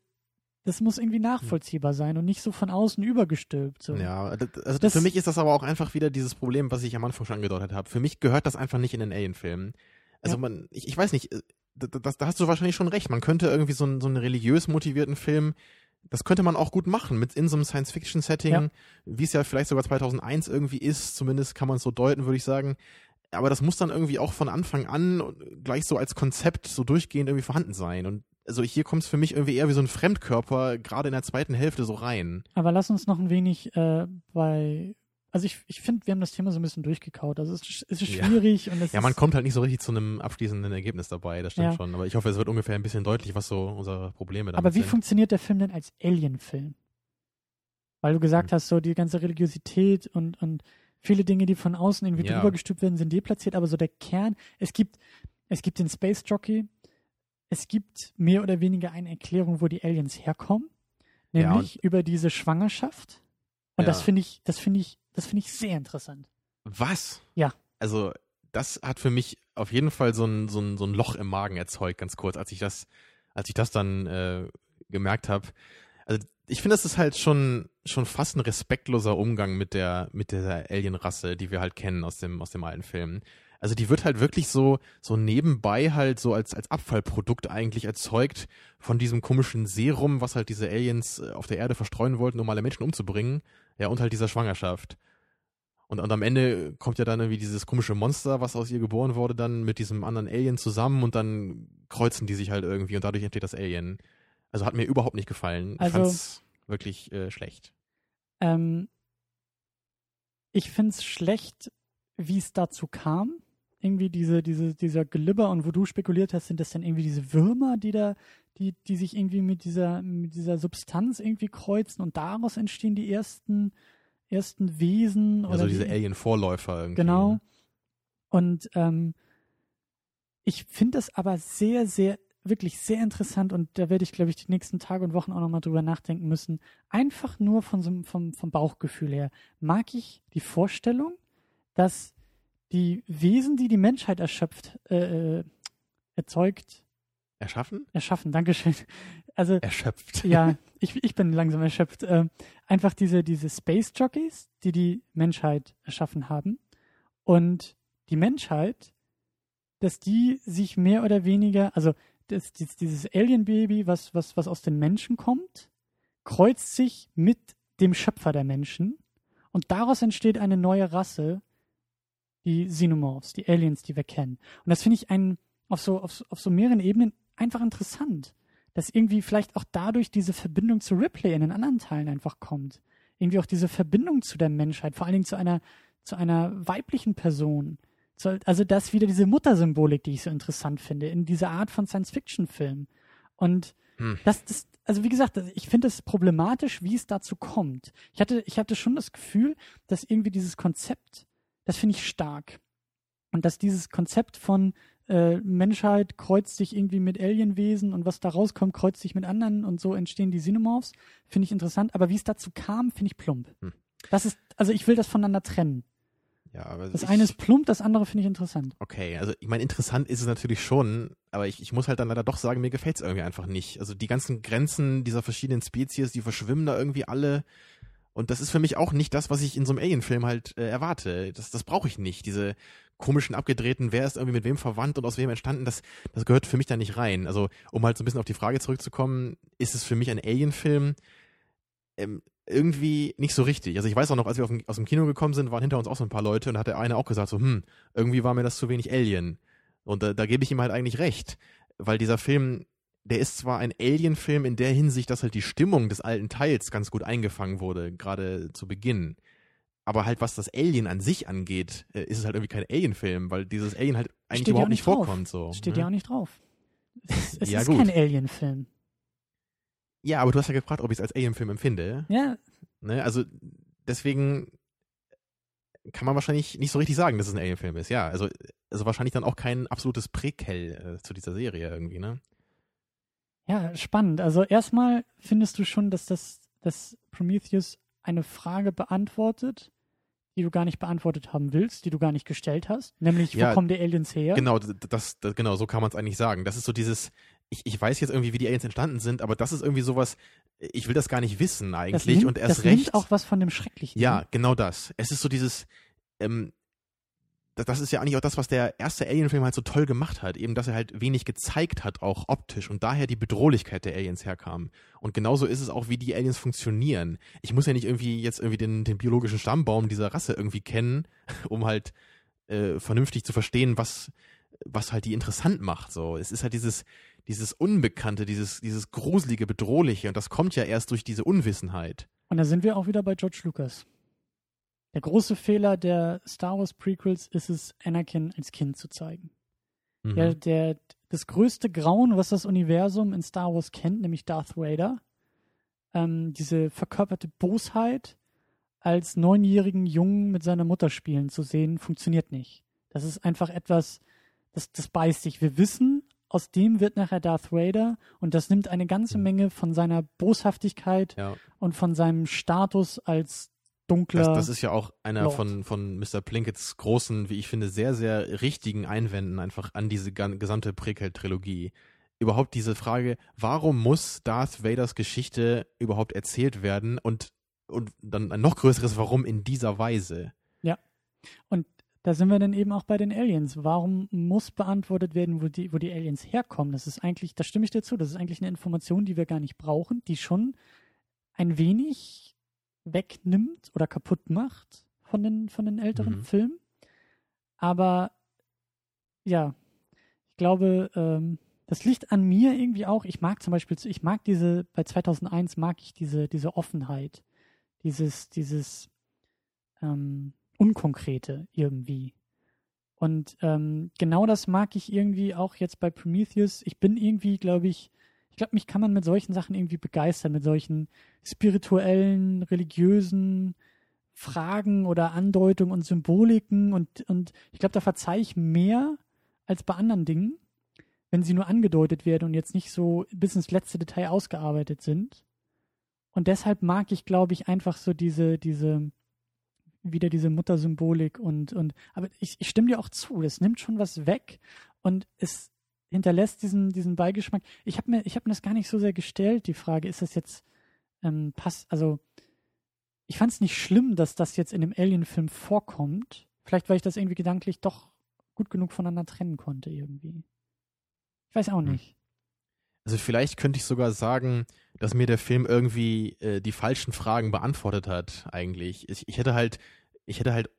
das muss irgendwie nachvollziehbar sein und nicht so von außen übergestülpt. So. Ja, also Das- für mich ist das aber auch einfach wieder dieses Problem, was ich am Anfang schon angedeutet habe. Für mich gehört das einfach nicht in den Alien-Film. Also Ja. man, ich, ich weiß nicht, äh, da, da, da hast du wahrscheinlich schon recht. Man könnte irgendwie so, einen- so einen religiös motivierten Film, das könnte man auch gut machen, mit in so einem Science-Fiction-Setting, Ja. wie es ja vielleicht sogar 2001 irgendwie ist, zumindest kann man es so deuten, würde ich sagen. Aber das muss dann irgendwie auch von Anfang an gleich so als Konzept so durchgehend irgendwie vorhanden sein. Und also hier kommt es für mich irgendwie eher wie so ein Fremdkörper, gerade in der zweiten Hälfte so rein. Aber lass uns noch ein wenig äh, bei. Also ich, ich finde, wir haben das Thema so ein bisschen durchgekaut. Also es ist, es ist Ja. schwierig und es Ja, man kommt halt nicht so richtig zu einem abschließenden Ergebnis dabei, das stimmt Ja. schon. Aber ich hoffe, es wird ungefähr ein bisschen deutlich, was so unsere Probleme damit Aber wie sind. funktioniert der Film denn als Alien-Film? Weil du gesagt Hm. hast, so die ganze Religiosität und, und viele Dinge, die von außen irgendwie Ja. drüber gestülpt werden, sind deplatziert, aber so der Kern, es gibt, es gibt den Space Jockey, es gibt mehr oder weniger eine Erklärung, wo die Aliens herkommen, Ja, nämlich über diese Schwangerschaft. Und das Ja. finde ich, das finde ich, das finde ich sehr interessant. Was? Ja. Also, das hat für mich auf jeden Fall so ein, so ein, so ein Loch im Magen erzeugt, ganz kurz, als ich das, als ich das dann äh, gemerkt habe. Also, ich finde, das ist halt schon, schon fast ein respektloser Umgang mit der, mit der Alien-Rasse, die wir halt kennen aus dem, aus dem alten Film. Also die wird halt wirklich so, so nebenbei halt so als, als Abfallprodukt eigentlich erzeugt von diesem komischen Serum, was halt diese Aliens äh, auf der Erde verstreuen wollten, um alle Menschen umzubringen. Ja, und halt dieser Schwangerschaft. Und, und am Ende kommt ja dann irgendwie dieses komische Monster, was aus ihr geboren wurde, dann mit diesem anderen Alien zusammen und dann kreuzen die sich halt irgendwie und dadurch entsteht das Alien. Also hat mir überhaupt nicht gefallen. Also- ich fand's wirklich äh, schlecht. Ähm, ich finde es schlecht, wie es dazu kam. Irgendwie diese, diese, dieser Glibber und wo du spekuliert hast, sind das dann irgendwie diese Würmer, die da, die, die sich irgendwie mit dieser, mit dieser Substanz irgendwie kreuzen und daraus entstehen die ersten, ersten Wesen Also diese die, Alien-Vorläufer irgendwie. Genau. Und ähm, ich finde das aber sehr, sehr, wirklich sehr interessant und da werde ich, glaube ich, die nächsten Tage und Wochen auch nochmal drüber nachdenken müssen. Einfach nur von so, vom, vom Bauchgefühl her mag ich die Vorstellung, dass die Wesen, die die Menschheit erschöpft, äh, äh, erzeugt, Erschaffen? erschaffen, Dankeschön. Also Erschöpft. ja, ich, ich bin langsam erschöpft. Ähm, einfach diese, diese Space Jockeys, die die Menschheit erschaffen haben. Und die Menschheit, dass die sich mehr oder weniger, also das, dieses, dieses Alien-Baby, was, was, was aus den Menschen kommt, kreuzt sich mit dem Schöpfer der Menschen. Und daraus entsteht eine neue Rasse, die Xenomorphs, die Aliens, die wir kennen. Und das finde ich einen, auf so, auf, so- auf so mehreren Ebenen einfach interessant dass irgendwie vielleicht auch dadurch diese Verbindung zu Ripley in den anderen Teilen einfach kommt. Irgendwie auch diese Verbindung zu der Menschheit, vor allen Dingen zu einer, zu einer weiblichen Person. Also das wieder diese Muttersymbolik, die ich so interessant finde, in dieser Art von Science-Fiction-Film. Und hm. das, das, also wie gesagt, ich finde es problematisch, wie es dazu kommt. Ich hatte, ich hatte schon das Gefühl, dass irgendwie dieses Konzept, das finde ich stark. Und dass dieses Konzept von äh, Menschheit kreuzt sich irgendwie mit Alienwesen und was da rauskommt, kreuzt sich mit anderen und so entstehen die Xenomorphs, finde ich interessant. Aber wie es dazu kam, finde ich plump. Hm. Das ist, also ich will das voneinander trennen. Ja, aber das ich, eine ist plump, das andere finde ich interessant. Okay, also ich meine, interessant ist es natürlich schon, aber ich, ich muss halt dann leider doch sagen, mir gefällt es irgendwie einfach nicht. Also die ganzen Grenzen dieser verschiedenen Spezies, die verschwimmen da irgendwie alle. Und das ist für mich auch nicht das, was ich in so einem Alien-Film halt äh, erwarte. Das, das brauche ich nicht. Diese komischen, abgedrehten, wer ist irgendwie mit wem verwandt und aus wem entstanden, das, das gehört für mich da nicht rein. Also, um halt so ein bisschen auf die Frage zurückzukommen, ist es für mich ein Alien-Film? Ähm, irgendwie nicht so richtig. Also ich weiß auch noch, als wir aus dem Kino gekommen sind, waren hinter uns auch so ein paar Leute und hat der eine auch gesagt so, hm, irgendwie war mir das zu wenig Alien. Und da, da gebe ich ihm halt eigentlich recht, weil dieser Film, der ist zwar ein Alien-Film in der Hinsicht, dass halt die Stimmung des alten Teils ganz gut eingefangen wurde, gerade zu Beginn. Aber halt, was das Alien an sich angeht, äh, ist es halt irgendwie kein Alien-Film, weil dieses Alien halt eigentlich Steht überhaupt nicht, drauf. vorkommt. So. Steht ne? ja auch nicht drauf. Es, es ja, ist gut. kein Alien-Film. Ja, aber du hast ja gefragt, ob ich es als Alien-Film empfinde. Ja. Ne? Also deswegen kann man wahrscheinlich nicht so richtig sagen, dass es ein Alien-Film ist. Ja, also, also wahrscheinlich dann auch kein absolutes Präquel äh, zu dieser Serie irgendwie, ne? Ja, spannend. Also erstmal findest du schon, dass das dass Prometheus eine Frage beantwortet, die du gar nicht beantwortet haben willst, die du gar nicht gestellt hast, nämlich ja, wo kommen die Aliens her? Genau, das, das genau so kann man es eigentlich sagen. Das ist so dieses ich, ich weiß jetzt irgendwie, wie die Aliens entstanden sind, aber das ist irgendwie sowas, ich will das gar nicht wissen eigentlich nimmt, und erst das recht. Nimmt auch was von dem Schrecklichen. Ja, genau das. Es ist so dieses, ähm, das ist ja eigentlich auch das, was der erste Alien-Film halt so toll gemacht hat, eben, dass er halt wenig gezeigt hat, auch optisch und daher die Bedrohlichkeit der Aliens herkam. Und genauso ist es auch, wie die Aliens funktionieren. Ich muss ja nicht irgendwie jetzt irgendwie den, den biologischen Stammbaum dieser Rasse irgendwie kennen, um halt äh, vernünftig zu verstehen, was, was halt die interessant macht. So, es ist halt dieses, dieses Unbekannte, dieses, dieses gruselige, bedrohliche und das kommt ja erst durch diese Unwissenheit. Und da sind wir auch wieder bei George Lucas. Der große Fehler der Star Wars Prequels ist es, Anakin als Kind zu zeigen. Mhm. Ja, der, das größte Grauen, was das Universum in Star Wars kennt, nämlich Darth Vader, ähm, diese verkörperte Bosheit als neunjährigen Jungen mit seiner Mutter spielen zu sehen, funktioniert nicht. Das ist einfach etwas, das, das beißt sich. Wir wissen, aus dem wird nachher Darth Vader und das nimmt eine ganze mhm. Menge von seiner Boshaftigkeit ja. und von seinem Status als dunkler. Das, das ist ja auch einer von, von Mr. Plinkets großen, wie ich finde, sehr, sehr richtigen Einwänden einfach an diese gesamte Prequel-Trilogie. Überhaupt diese Frage, warum muss Darth Vaders Geschichte überhaupt erzählt werden und, und dann ein noch größeres Warum in dieser Weise? Ja. Und da sind wir dann eben auch bei den Aliens. Warum muss beantwortet werden, wo die, wo die Aliens herkommen? Das ist eigentlich, da stimme ich dir zu, das ist eigentlich eine Information, die wir gar nicht brauchen, die schon ein wenig wegnimmt oder kaputt macht von den, von den älteren mhm. Filmen. Aber ja, ich glaube, ähm, das liegt an mir irgendwie auch. Ich mag zum Beispiel, ich mag diese, bei 2001 mag ich diese, diese Offenheit, dieses, dieses, ähm, Unkonkrete irgendwie. Und ähm, genau das mag ich irgendwie auch jetzt bei Prometheus. Ich bin irgendwie, glaube ich, ich glaube, mich kann man mit solchen Sachen irgendwie begeistern, mit solchen spirituellen, religiösen Fragen oder Andeutungen und Symboliken. Und, und ich glaube, da verzeihe ich mehr als bei anderen Dingen, wenn sie nur angedeutet werden und jetzt nicht so bis ins letzte Detail ausgearbeitet sind. Und deshalb mag ich, glaube ich, einfach so diese, diese, wieder diese Muttersymbolik und, und, aber ich, ich stimme dir auch zu, das nimmt schon was weg und es hinterlässt diesen, diesen Beigeschmack. Ich habe mir, ich habe mir das gar nicht so sehr gestellt, die Frage, ist das jetzt, ähm, passt, also, ich fand es nicht schlimm, dass das jetzt in dem Alien-Film vorkommt. Vielleicht, weil ich das irgendwie gedanklich doch gut genug voneinander trennen konnte, irgendwie. Ich weiß auch hm. nicht. Also vielleicht könnte ich sogar sagen, dass mir der Film irgendwie äh, die falschen Fragen beantwortet hat, eigentlich. Ich, ich hätte halt, ich hätte halt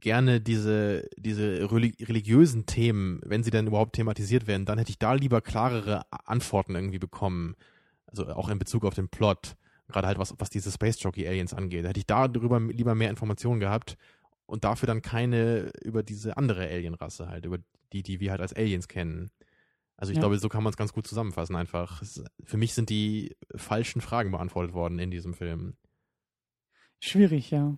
gerne diese, diese religiösen Themen, wenn sie dann überhaupt thematisiert werden, dann hätte ich da lieber klarere Antworten irgendwie bekommen. Also auch in Bezug auf den Plot. Gerade halt was, was diese Space Jockey Aliens angeht. Da hätte ich darüber lieber mehr Informationen gehabt und dafür dann keine über diese andere Alienrasse halt, über die, die wir halt als Aliens kennen. Also ich Ja. glaube, so kann man es ganz gut zusammenfassen einfach. Es, für mich sind die falschen Fragen beantwortet worden in diesem Film. Schwierig, ja.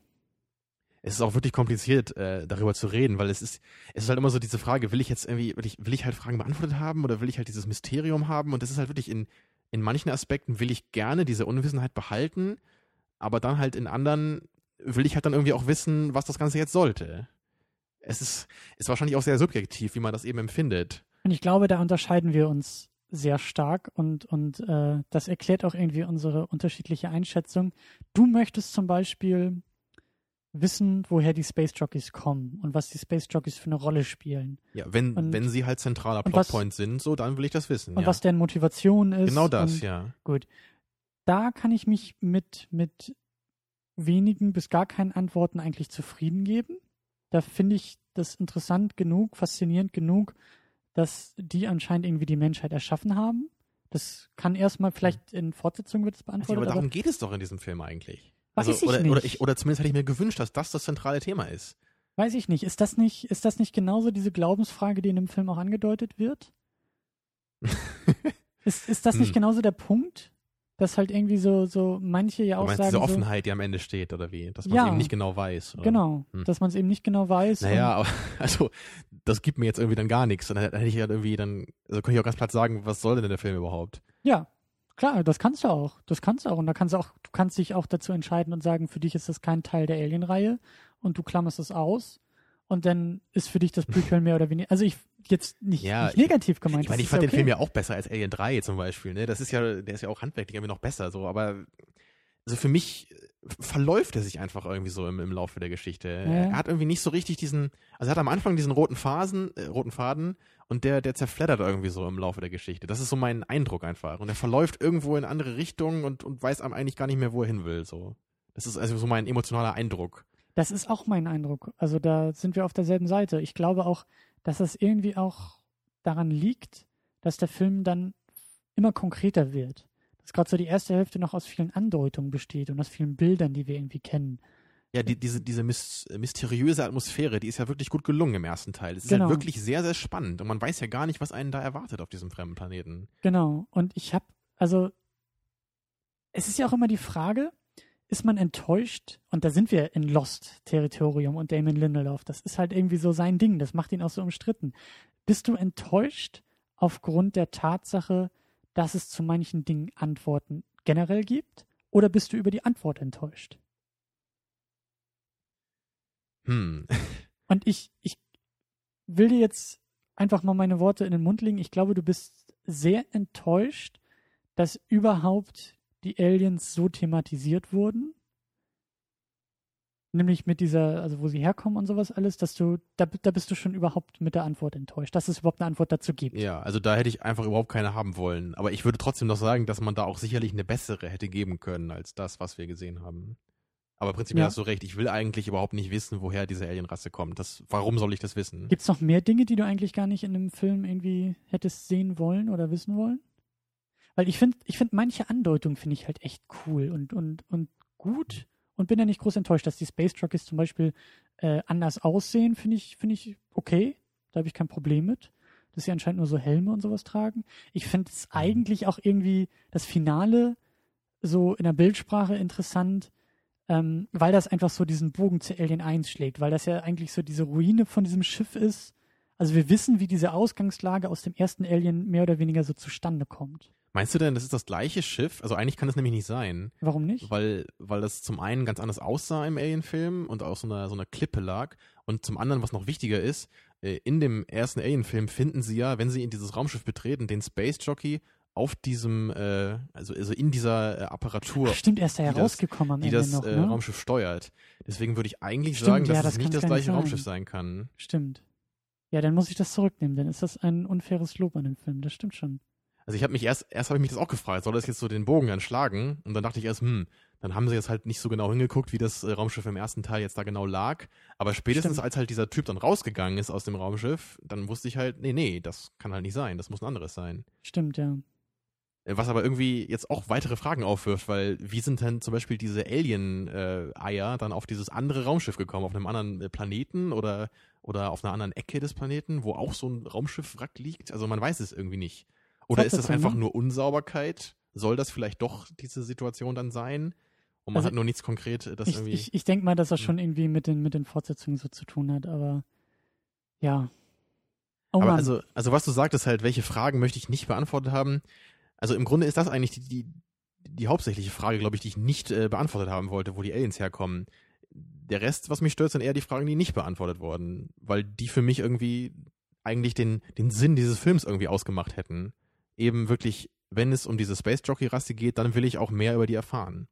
Es ist auch wirklich kompliziert, äh, darüber zu reden, weil es ist, es ist halt immer so diese Frage, will ich jetzt irgendwie, will ich, will ich halt Fragen beantwortet haben oder will ich halt dieses Mysterium haben? Und das ist halt wirklich in, in manchen Aspekten will ich gerne diese Unwissenheit behalten, aber dann halt in anderen will ich halt dann irgendwie auch wissen, was das Ganze jetzt sollte. Es ist, ist wahrscheinlich auch sehr subjektiv, wie man das eben empfindet. Und ich glaube, da unterscheiden wir uns sehr stark und, und äh, das erklärt auch irgendwie unsere unterschiedliche Einschätzung. Du möchtest zum Beispiel wissen, woher die Space Jockeys kommen und was die Space Jockeys für eine Rolle spielen Ja, wenn, Und- wenn sie halt zentraler was- Plotpoint sind, so, dann will ich das wissen. und ja. was deren Motivation ist. genau das, und, ja. Gut. Da kann ich mich mit, mit wenigen bis gar keinen Antworten eigentlich zufrieden geben. Da finde ich das interessant genug, faszinierend genug, dass die anscheinend irgendwie die Menschheit erschaffen haben. Das kann erstmal, vielleicht in Fortsetzung wird es Also, beantwortet, aber aber, darum geht es doch in diesem Film eigentlich. Weiß Also, ich oder, nicht. Oder, ich, oder zumindest hätte ich mir gewünscht, dass das das zentrale Thema ist. weiß ich nicht. Ist das nicht, ist das nicht genauso diese Glaubensfrage, die in dem Film auch angedeutet wird? Ist, ist das nicht Hm. genauso der Punkt? Dass halt irgendwie so, so manche ja auch meinst sagen. diese so, Offenheit, die am Ende steht, oder wie? Dass man Ja. eben nicht genau weiß. Oder? Genau, Hm. dass man es eben nicht genau weiß. Naja, aber also das gibt mir jetzt irgendwie dann gar nichts. Und dann hätte ich halt irgendwie dann, also könnte ich auch ganz platt sagen, was soll denn der Film überhaupt? Ja, klar, das kannst du auch. Das kannst du auch. Und da kannst du auch, du kannst dich auch dazu entscheiden und sagen, für dich ist das kein Teil der Alien-Reihe und du klammerst es aus. Und dann ist für dich das Prequel mehr oder weniger. Also ich jetzt nicht, Ja, nicht negativ gemeint. Ich meine, ich fand ja den Film ja auch besser als Alien 3 zum Beispiel. Ne? Das ist ja, der ist ja auch handwerklich irgendwie noch besser, so, aber also für mich äh, verläuft er sich einfach irgendwie so im, im Laufe der Geschichte. Er hat irgendwie nicht so richtig diesen, also er hat am Anfang diesen roten Phasen, äh, roten Faden und der, der zerfleddert irgendwie so im Laufe der Geschichte. Das ist so mein Eindruck einfach. Und er verläuft irgendwo in andere Richtungen und, und weiß einem eigentlich gar nicht mehr, wo er hin will. So. Das ist also so mein emotionaler Eindruck. Das ist auch mein Eindruck. Also da sind wir auf derselben Seite. Ich glaube auch, dass das irgendwie auch daran liegt, dass der Film dann immer konkreter wird. Dass gerade so die erste Hälfte noch aus vielen Andeutungen besteht und aus vielen Bildern, die wir irgendwie kennen. Ja, die, diese, diese mys mysteriöse Atmosphäre, die ist ja wirklich gut gelungen im ersten Teil. Es ist Genau. ja wirklich sehr, sehr spannend und man weiß ja gar nicht, was einen da erwartet auf diesem fremden Planeten. Genau. Und ich habe, also, es ist ja auch immer die Frage, ist man enttäuscht? Und da sind wir in Lost-Territorium und Damon Lindelof. Das ist halt irgendwie so sein Ding. Das macht ihn auch so umstritten. Bist du enttäuscht aufgrund der Tatsache, dass es zu manchen Dingen Antworten generell gibt? Oder bist du über die Antwort enttäuscht? Hm. Und ich, ich will dir jetzt einfach mal meine Worte in den Mund legen. Ich glaube, du bist sehr enttäuscht, dass überhaupt die Aliens so thematisiert wurden. Nämlich mit dieser, also wo sie herkommen und sowas alles, dass du, da, da bist du schon überhaupt mit der Antwort enttäuscht, dass es überhaupt eine Antwort dazu gibt. Ja, also da hätte ich einfach überhaupt keine haben wollen. Aber ich würde trotzdem noch sagen, dass man da auch sicherlich eine bessere hätte geben können als das, was wir gesehen haben. Aber prinzipiell Ja. hast du recht. Ich will eigentlich überhaupt nicht wissen, woher diese Alienrasse kommt. Das, warum soll ich das wissen? Gibt es noch mehr Dinge, die du eigentlich gar nicht in einem Film irgendwie hättest sehen wollen oder wissen wollen? Weil ich finde, ich finde manche Andeutungen finde ich halt echt cool und, und, und gut und bin ja nicht groß enttäuscht, dass die Space Jockeys zum Beispiel äh, anders aussehen, finde ich, finde ich okay. Da habe ich kein Problem mit. Dass sie anscheinend nur so Helme und sowas tragen. Ich finde es eigentlich auch irgendwie das Finale so in der Bildsprache interessant, ähm, weil das einfach so diesen Bogen zu Alien 1 schlägt, weil das ja eigentlich so diese Ruine von diesem Schiff ist. Also wir wissen, wie diese Ausgangslage aus dem ersten Alien mehr oder weniger so zustande kommt. Meinst du denn, das ist das gleiche Schiff? Also eigentlich kann es nämlich nicht sein. Warum nicht? Weil, weil das zum einen ganz anders aussah im Alien-Film und auf so einer, so einer Klippe lag. Und zum anderen, was noch wichtiger ist, äh, in dem ersten Alien-Film finden sie ja, wenn sie in dieses Raumschiff betreten, den Space Jockey auf diesem, äh, also, also in dieser äh, Apparatur, Ach, stimmt, er ist da die das- herausgekommen am die das noch, äh, ne? Raumschiff steuert. Deswegen würde ich eigentlich Stimmt, sagen, dass ja, es das nicht kann's das nicht gleiche sein. Raumschiff sein kann. Stimmt. Ja, dann muss ich das zurücknehmen, dann ist das ein unfaires Lob an den Film, das stimmt schon. Also ich habe mich erst, erst habe ich mich das auch gefragt, soll das jetzt so den Bogen dann schlagen? Und dann dachte ich erst, hm, dann haben sie jetzt halt nicht so genau hingeguckt, wie das äh, Raumschiff im ersten Teil jetzt da genau lag. Aber spätestens Stimmt. als halt dieser Typ dann rausgegangen ist aus dem Raumschiff, dann wusste ich halt, nee, nee, das kann halt nicht sein, das muss ein anderes sein. Stimmt, ja. Äh, Was aber irgendwie jetzt auch weitere Fragen aufwirft, weil wie sind denn zum Beispiel diese Alien-Eier dann auf dieses andere Raumschiff gekommen, auf einem anderen äh, Planeten oder, oder auf einer anderen Ecke des Planeten, wo auch so ein Raumschiffwrack liegt? Also man weiß es irgendwie nicht. Oder ist das einfach ne? nur Unsauberkeit? Soll das vielleicht doch diese Situation dann sein? Und man Also hat nur nichts konkret, äh, das Ich, irgendwie. ich, ich denke mal, dass das schon irgendwie mit den, mit den Fortsetzungen so zu tun hat, aber ja. Oh aber Mann. also, also was du sagtest halt, welche Fragen möchte ich nicht beantwortet haben? Also im Grunde ist das eigentlich die, die, die hauptsächliche Frage, glaube ich, die ich nicht äh, beantwortet haben wollte, wo die Aliens herkommen. Der Rest, was mich stört, sind eher die Fragen, die nicht beantwortet wurden, weil die für mich irgendwie eigentlich den, den Sinn dieses Films irgendwie ausgemacht hätten. Eben wirklich, wenn es um diese Space Jockey-Rasse geht, dann will ich auch mehr über die erfahren.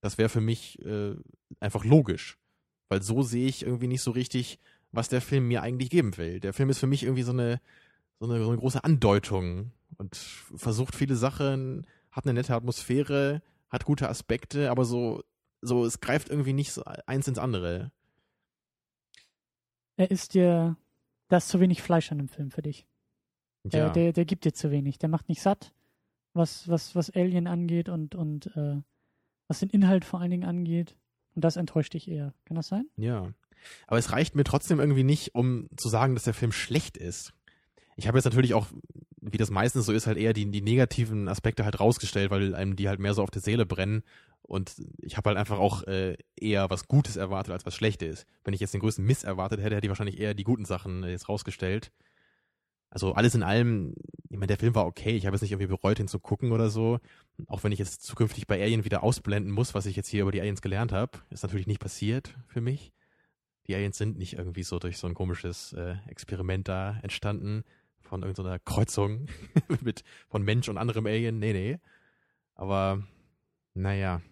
Das wäre für mich äh, einfach logisch. Weil so sehe ich irgendwie nicht so richtig, was der Film mir eigentlich geben will. Der Film ist für mich irgendwie so eine, so eine, so eine große Andeutung und versucht viele Sachen, hat eine nette Atmosphäre, hat gute Aspekte, aber so, so, es greift irgendwie nicht so eins ins andere. er ist dir, da ist zu wenig Fleisch an dem Film für dich. Der, Ja, der, der gibt dir zu wenig. Der macht nicht satt, was, was, was Alien angeht und, und äh, was den Inhalt vor allen Dingen angeht. Und das enttäuscht dich eher. Kann das sein? ja. Aber es reicht mir trotzdem irgendwie nicht, um zu sagen, dass der Film schlecht ist. Ich habe jetzt natürlich auch, wie das meistens so ist, halt eher die, die negativen Aspekte halt rausgestellt, weil einem die halt mehr so auf der Seele brennen. Und ich habe halt einfach auch äh, eher was Gutes erwartet, als was Schlechtes. Wenn ich jetzt den größten Miss erwartet hätte, hätte ich wahrscheinlich eher die guten Sachen äh, jetzt rausgestellt. Also alles in allem, ich meine, der Film war okay. Ich habe jetzt nicht irgendwie bereut, ihn zu gucken oder so. Auch wenn ich jetzt zukünftig bei Alien wieder ausblenden muss, was ich jetzt hier über die Aliens gelernt habe, ist natürlich nicht passiert für mich. Die Aliens sind nicht irgendwie so durch so ein komisches äh, Experiment da entstanden von irgendeiner Kreuzung mit von Mensch und anderem Alien. Nee, nee. Aber naja.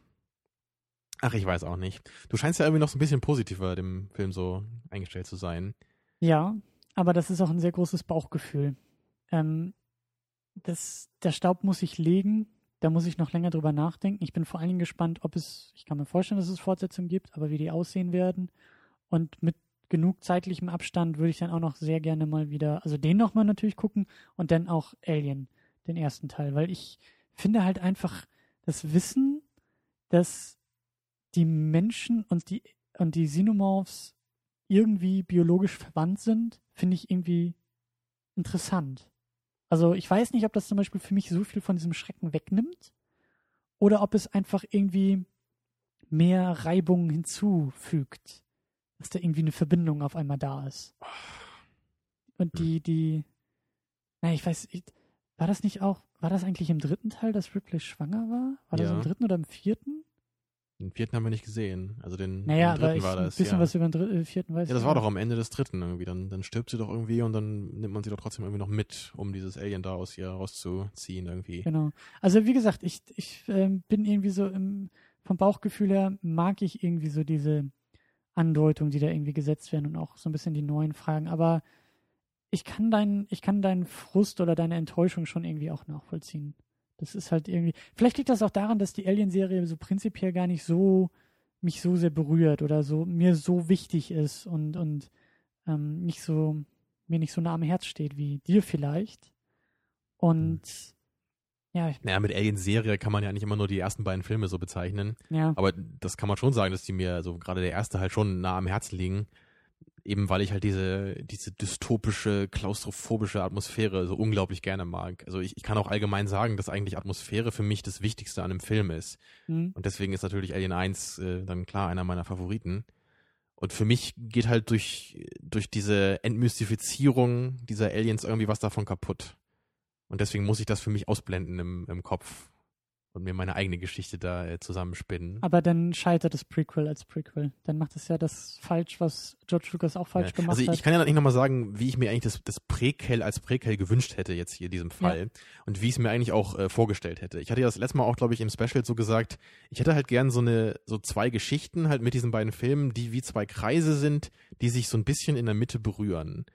Ach, ich weiß auch nicht. Du scheinst ja irgendwie noch so ein bisschen positiver dem Film so eingestellt zu sein. Ja, aber das ist auch ein sehr großes Bauchgefühl. Ähm, das, der Staub muss sich legen. Da muss ich noch länger drüber nachdenken. Ich bin vor allen Dingen gespannt, ob es, ich kann mir vorstellen, dass es Fortsetzungen gibt, aber wie die aussehen werden. Und mit genug zeitlichem Abstand würde ich dann auch noch sehr gerne mal wieder, also den nochmal natürlich gucken und dann auch Alien, den ersten Teil, weil ich finde halt einfach das Wissen, dass die Menschen und die, und die Xenomorphs irgendwie biologisch verwandt sind, finde ich irgendwie interessant. Also ich weiß nicht, ob das zum Beispiel für mich so viel von diesem Schrecken wegnimmt oder ob es einfach irgendwie mehr Reibung hinzufügt, dass da irgendwie eine Verbindung auf einmal da ist. Und die, die, na, ich weiß, ich, war das nicht auch, war das eigentlich im dritten Teil, dass Ripley schwanger war? War das Ja. im dritten oder im vierten? Den vierten haben wir nicht gesehen. Also den, Naja, den aber dritten ich, war ein das. bisschen ja. was über den dritten, äh, vierten weiß ja, das war doch am Ende des dritten irgendwie. Dann, dann stirbt sie doch irgendwie und dann nimmt man sie doch trotzdem irgendwie noch mit, um dieses Alien da aus ihr rauszuziehen irgendwie. Genau. Also wie gesagt, ich, ich ähm, bin irgendwie so im, vom Bauchgefühl her mag ich irgendwie so diese Andeutungen, die da irgendwie gesetzt werden und auch so ein bisschen die neuen Fragen. Aber ich kann deinen, ich kann deinen Frust oder deine Enttäuschung schon irgendwie auch nachvollziehen. Das ist halt irgendwie. Vielleicht liegt das auch daran, dass die Alien-Serie so prinzipiell gar nicht so mich so sehr berührt oder so mir so wichtig ist und und ähm, nicht so mir nicht so nah am Herz steht wie dir vielleicht. Und ja, ich, Naja, mit Alien-Serie kann man ja nicht immer nur die ersten beiden Filme so bezeichnen. ja. Aber das kann man schon sagen, dass die mir, also gerade der erste halt schon nah am Herzen liegen. Eben weil ich halt diese, diese dystopische, klaustrophobische Atmosphäre so unglaublich gerne mag. Also ich, ich kann auch allgemein sagen, dass eigentlich Atmosphäre für mich das Wichtigste an einem Film ist. Hm. Und deswegen ist natürlich Alien 1 äh, dann klar einer meiner Favoriten. Und für mich geht halt durch, durch diese Entmystifizierung dieser Aliens irgendwie was davon kaputt. Und deswegen muss ich das für mich ausblenden im, im Kopf und mir meine eigene Geschichte da äh, zusammenspinnen. Aber dann scheitert das Prequel als Prequel. Dann macht es ja das falsch, was George Lucas auch falsch Ja. gemacht also ich, hat. ich kann ja nicht nochmal sagen, wie ich mir eigentlich das, das Präquel als Präquel gewünscht hätte jetzt hier in diesem Fall und wie ich es mir eigentlich auch äh, vorgestellt hätte. Ich hatte ja das letzte Mal auch, glaube ich, im Special so gesagt, ich hätte halt gern so eine, so zwei Geschichten halt mit diesen beiden Filmen, die wie zwei Kreise sind, die sich so ein bisschen in der Mitte berühren.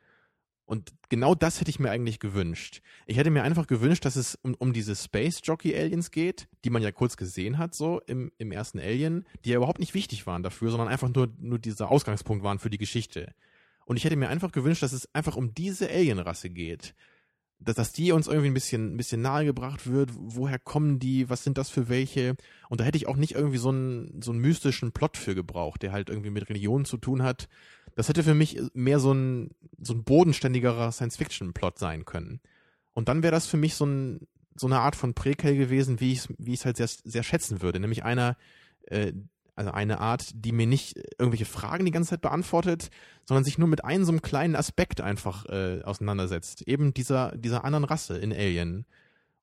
Und genau das hätte ich mir eigentlich gewünscht. Ich hätte mir einfach gewünscht, dass es um, um diese Space Jockey Aliens geht, die man ja kurz gesehen hat, so im, im ersten Alien, die ja überhaupt nicht wichtig waren dafür, sondern einfach nur, nur dieser Ausgangspunkt waren für die Geschichte. Und ich hätte mir einfach gewünscht, dass es einfach um diese Alienrasse geht. dass, dass die uns irgendwie ein bisschen, ein bisschen nahegebracht wird. Woher kommen die? Was sind das für welche? Und da hätte ich auch nicht irgendwie so einen, so einen mystischen Plot für gebraucht, der halt irgendwie mit Religion zu tun hat. Das hätte für mich mehr so ein, so ein bodenständigerer Science-Fiction-Plot sein können. Und dann wäre das für mich so, ein, so eine Art von Präquel gewesen, wie ich es wie ich's halt sehr, sehr schätzen würde. Nämlich einer, äh, also eine Art, die mir nicht irgendwelche Fragen die ganze Zeit beantwortet, sondern sich nur mit einem so einem kleinen Aspekt einfach äh, auseinandersetzt. Eben dieser, dieser anderen Rasse in Alien.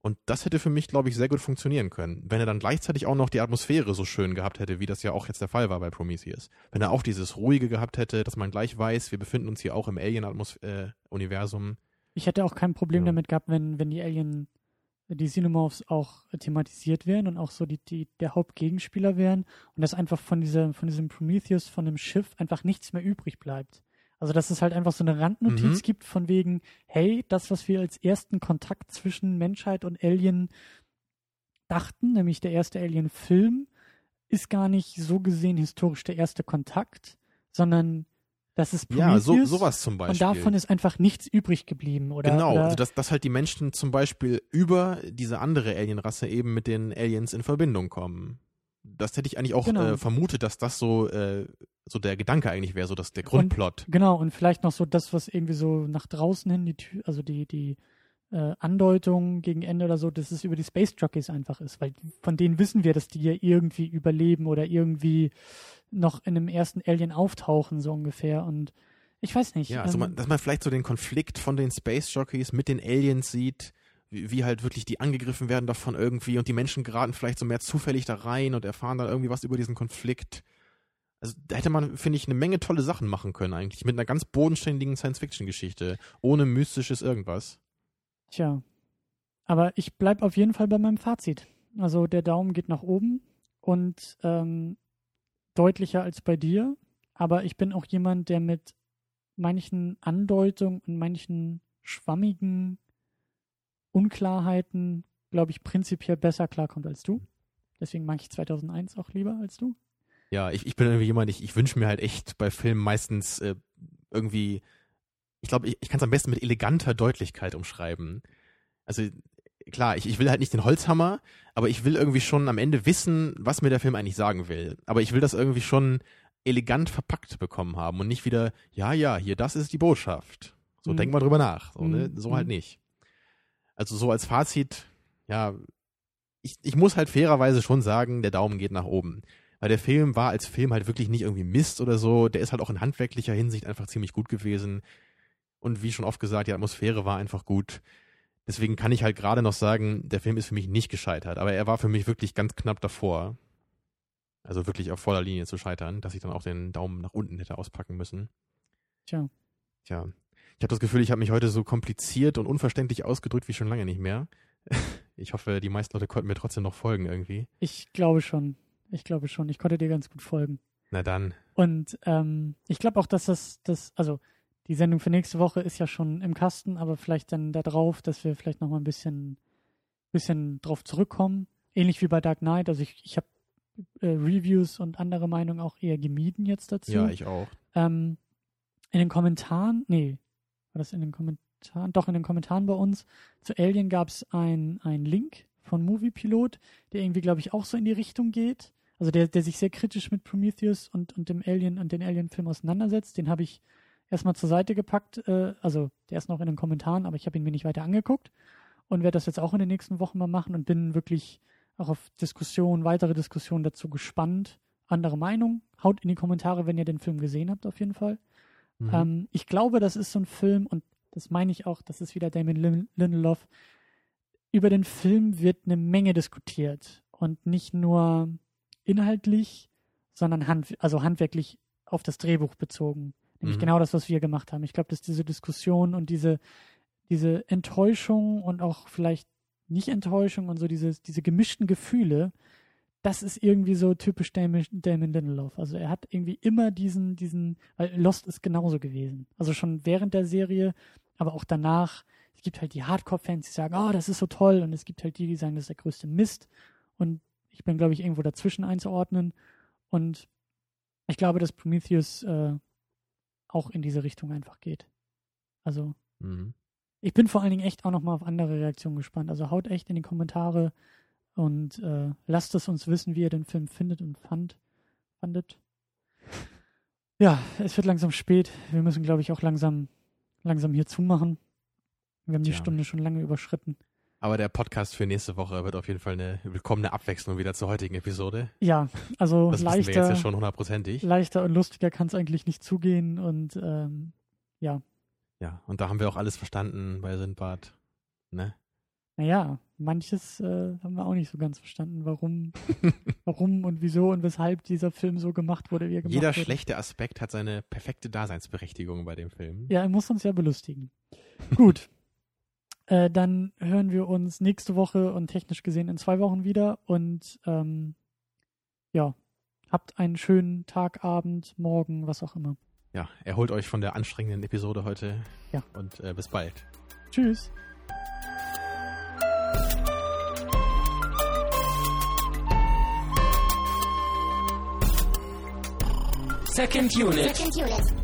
Und das hätte für mich, glaube ich, sehr gut funktionieren können. Wenn er dann gleichzeitig auch noch die Atmosphäre so schön gehabt hätte, wie das ja auch jetzt der Fall war bei Prometheus. Wenn er auch dieses Ruhige gehabt hätte, dass man gleich weiß, wir befinden uns hier auch im Alien-Universum. Äh, ich hätte auch kein Problem ja. damit gehabt, wenn, wenn die Alien die Xenomorphs auch thematisiert werden und auch so die, die, der Hauptgegenspieler werden und dass einfach von diesem, von diesem Prometheus, von dem Schiff einfach nichts mehr übrig bleibt. Also dass es halt einfach so eine Randnotiz mhm. gibt von wegen, hey, das, was wir als ersten Kontakt zwischen Menschheit und Alien dachten, nämlich der erste Alien-Film, ist gar nicht so gesehen historisch der erste Kontakt, sondern das ist Prometheus. Ja, so, sowas zum Beispiel. Und davon ist einfach nichts übrig geblieben, oder? Genau, oder? also dass, dass halt die Menschen zum Beispiel über diese andere Alienrasse eben mit den Aliens in Verbindung kommen. Das hätte ich eigentlich auch genau. äh, vermutet, dass das so, äh, so der Gedanke eigentlich wäre, so dass der Grundplot. Und, genau, und vielleicht noch so das, was irgendwie so nach draußen hin, die Tür, also die, die äh, Andeutung gegen Ende oder so, dass es über die Space Jockeys einfach ist, weil von denen wissen wir, dass die ja irgendwie überleben oder irgendwie noch in einem ersten Alien auftauchen, so ungefähr. Und ich weiß nicht. Ja, also man, ähm, dass man vielleicht so den Konflikt von den Space Jockeys mit den Aliens sieht, wie, wie, halt wirklich die angegriffen werden davon irgendwie und die Menschen geraten vielleicht so mehr zufällig da rein und erfahren dann irgendwie was über diesen Konflikt. Also da hätte man, finde ich, eine Menge tolle Sachen machen können eigentlich, mit einer ganz bodenständigen Science-Fiction-Geschichte, ohne mystisches irgendwas. Tja, aber ich bleibe auf jeden Fall bei meinem Fazit. Also der Daumen geht nach oben und ähm, deutlicher als bei dir, aber ich bin auch jemand, der mit manchen Andeutungen und manchen schwammigen Unklarheiten, glaube ich, prinzipiell besser klarkommt als du. Deswegen mag ich 2001 auch lieber als du. Ja, ich, ich bin irgendwie jemand, ich, ich wünsche mir halt echt bei Filmen meistens äh, irgendwie, ich glaube, ich, ich kann es am besten mit eleganter Deutlichkeit umschreiben. Also klar, ich, ich will halt nicht den Holzhammer, aber ich will irgendwie schon am Ende wissen, was mir der Film eigentlich sagen will. Aber ich will das irgendwie schon elegant verpackt bekommen haben und nicht wieder, ja, ja, hier, das ist die Botschaft. So, mhm. denk mal drüber nach. So, ne? Mhm. so halt mhm. nicht. Also so als Fazit, ja, ich, ich muss halt fairerweise schon sagen, der Daumen geht nach oben. Weil der Film war als Film halt wirklich nicht irgendwie Mist oder so. Der ist halt auch in handwerklicher Hinsicht einfach ziemlich gut gewesen. Und wie schon oft gesagt, die Atmosphäre war einfach gut. Deswegen kann ich halt gerade noch sagen, der Film ist für mich nicht gescheitert, aber er war für mich wirklich ganz knapp davor. Also wirklich auf voller Linie zu scheitern, dass ich dann auch den Daumen nach unten hätte auspacken müssen. Tja. Tja. Ich habe das Gefühl, ich habe mich heute so kompliziert und unverständlich ausgedrückt wie schon lange nicht mehr. Ich hoffe, die meisten Leute konnten mir trotzdem noch folgen irgendwie. Ich glaube schon. Ich glaube schon. Ich konnte dir ganz gut folgen. Na dann. Und ähm, ich glaube auch, dass das, das, also die Sendung für nächste Woche ist ja schon im Kasten, aber vielleicht dann da drauf, dass wir vielleicht noch mal ein bisschen, bisschen drauf zurückkommen. Ähnlich wie bei Dark Knight. Also ich, ich habe äh, Reviews und andere Meinungen auch eher gemieden jetzt dazu. Ja, ich auch. Ähm, in den Kommentaren, nee, war das in den Kommentaren? Doch, in den Kommentaren bei uns zu Alien gab es ein, ein Link von Moviepilot, der irgendwie, glaube ich, auch so in die Richtung geht. Also der, der sich sehr kritisch mit Prometheus und, und dem Alien und den Alien-Film auseinandersetzt. Den habe ich erstmal zur Seite gepackt. Äh, also der ist noch in den Kommentaren, aber ich habe ihn mir nicht weiter angeguckt und werde das jetzt auch in den nächsten Wochen mal machen und bin wirklich auch auf Diskussionen, weitere Diskussionen dazu gespannt. Andere Meinung, haut in die Kommentare, wenn ihr den Film gesehen habt, auf jeden Fall. Mhm. Ähm, ich glaube, das ist so ein Film und das meine ich auch, das ist wieder Damon Lindelof. Über den Film wird eine Menge diskutiert und nicht nur inhaltlich, sondern hand, also handwerklich auf das Drehbuch bezogen. Nämlich mhm. genau das, was wir gemacht haben. Ich glaube, dass diese Diskussion und diese, diese Enttäuschung und auch vielleicht nicht Enttäuschung und so diese, diese gemischten Gefühle, das ist irgendwie so typisch Damon, Damon Lindelof. Also er hat irgendwie immer diesen, diesen, weil Lost ist genauso gewesen. Also schon während der Serie, aber auch danach. Es gibt halt die Hardcore-Fans, die sagen, oh, das ist so toll. Und es gibt halt die, die sagen, das ist der größte Mist. Und ich bin, glaube ich, irgendwo dazwischen einzuordnen. Und ich glaube, dass Prometheus äh, auch in diese Richtung einfach geht. Also, mhm. ich bin vor allen Dingen echt auch nochmal auf andere Reaktionen gespannt. Also haut echt in die Kommentare und äh, lasst es uns wissen, wie ihr den Film findet und fand, fandet. Ja, es wird langsam spät. Wir müssen, glaube ich, auch langsam, langsam hier zumachen. Wir haben die Tja. Stunde schon lange überschritten. Aber der Podcast für nächste Woche wird auf jeden Fall eine willkommene Abwechslung wieder zur heutigen Episode. Ja, also Das wissen wir jetzt leichter, ja schon hundertprozentig. leichter und lustiger kann es eigentlich nicht zugehen. Und ähm, ja, Ja, und da haben wir auch alles verstanden bei Sindbad. Ne? Naja, manches äh, haben wir auch nicht so ganz verstanden, warum, warum und wieso und weshalb dieser Film so gemacht wurde, wie er gemacht Jeder wurde. schlechte Aspekt hat seine perfekte Daseinsberechtigung bei dem Film. Ja, er muss uns ja belustigen. Gut. Äh, dann hören wir uns nächste Woche und technisch gesehen in zwei Wochen wieder. Und ähm, ja, habt einen schönen Tag, Abend, Morgen, was auch immer. Ja, erholt euch von der anstrengenden Episode heute. Ja. Und äh, bis bald. Tschüss. Second Unit. Second unit.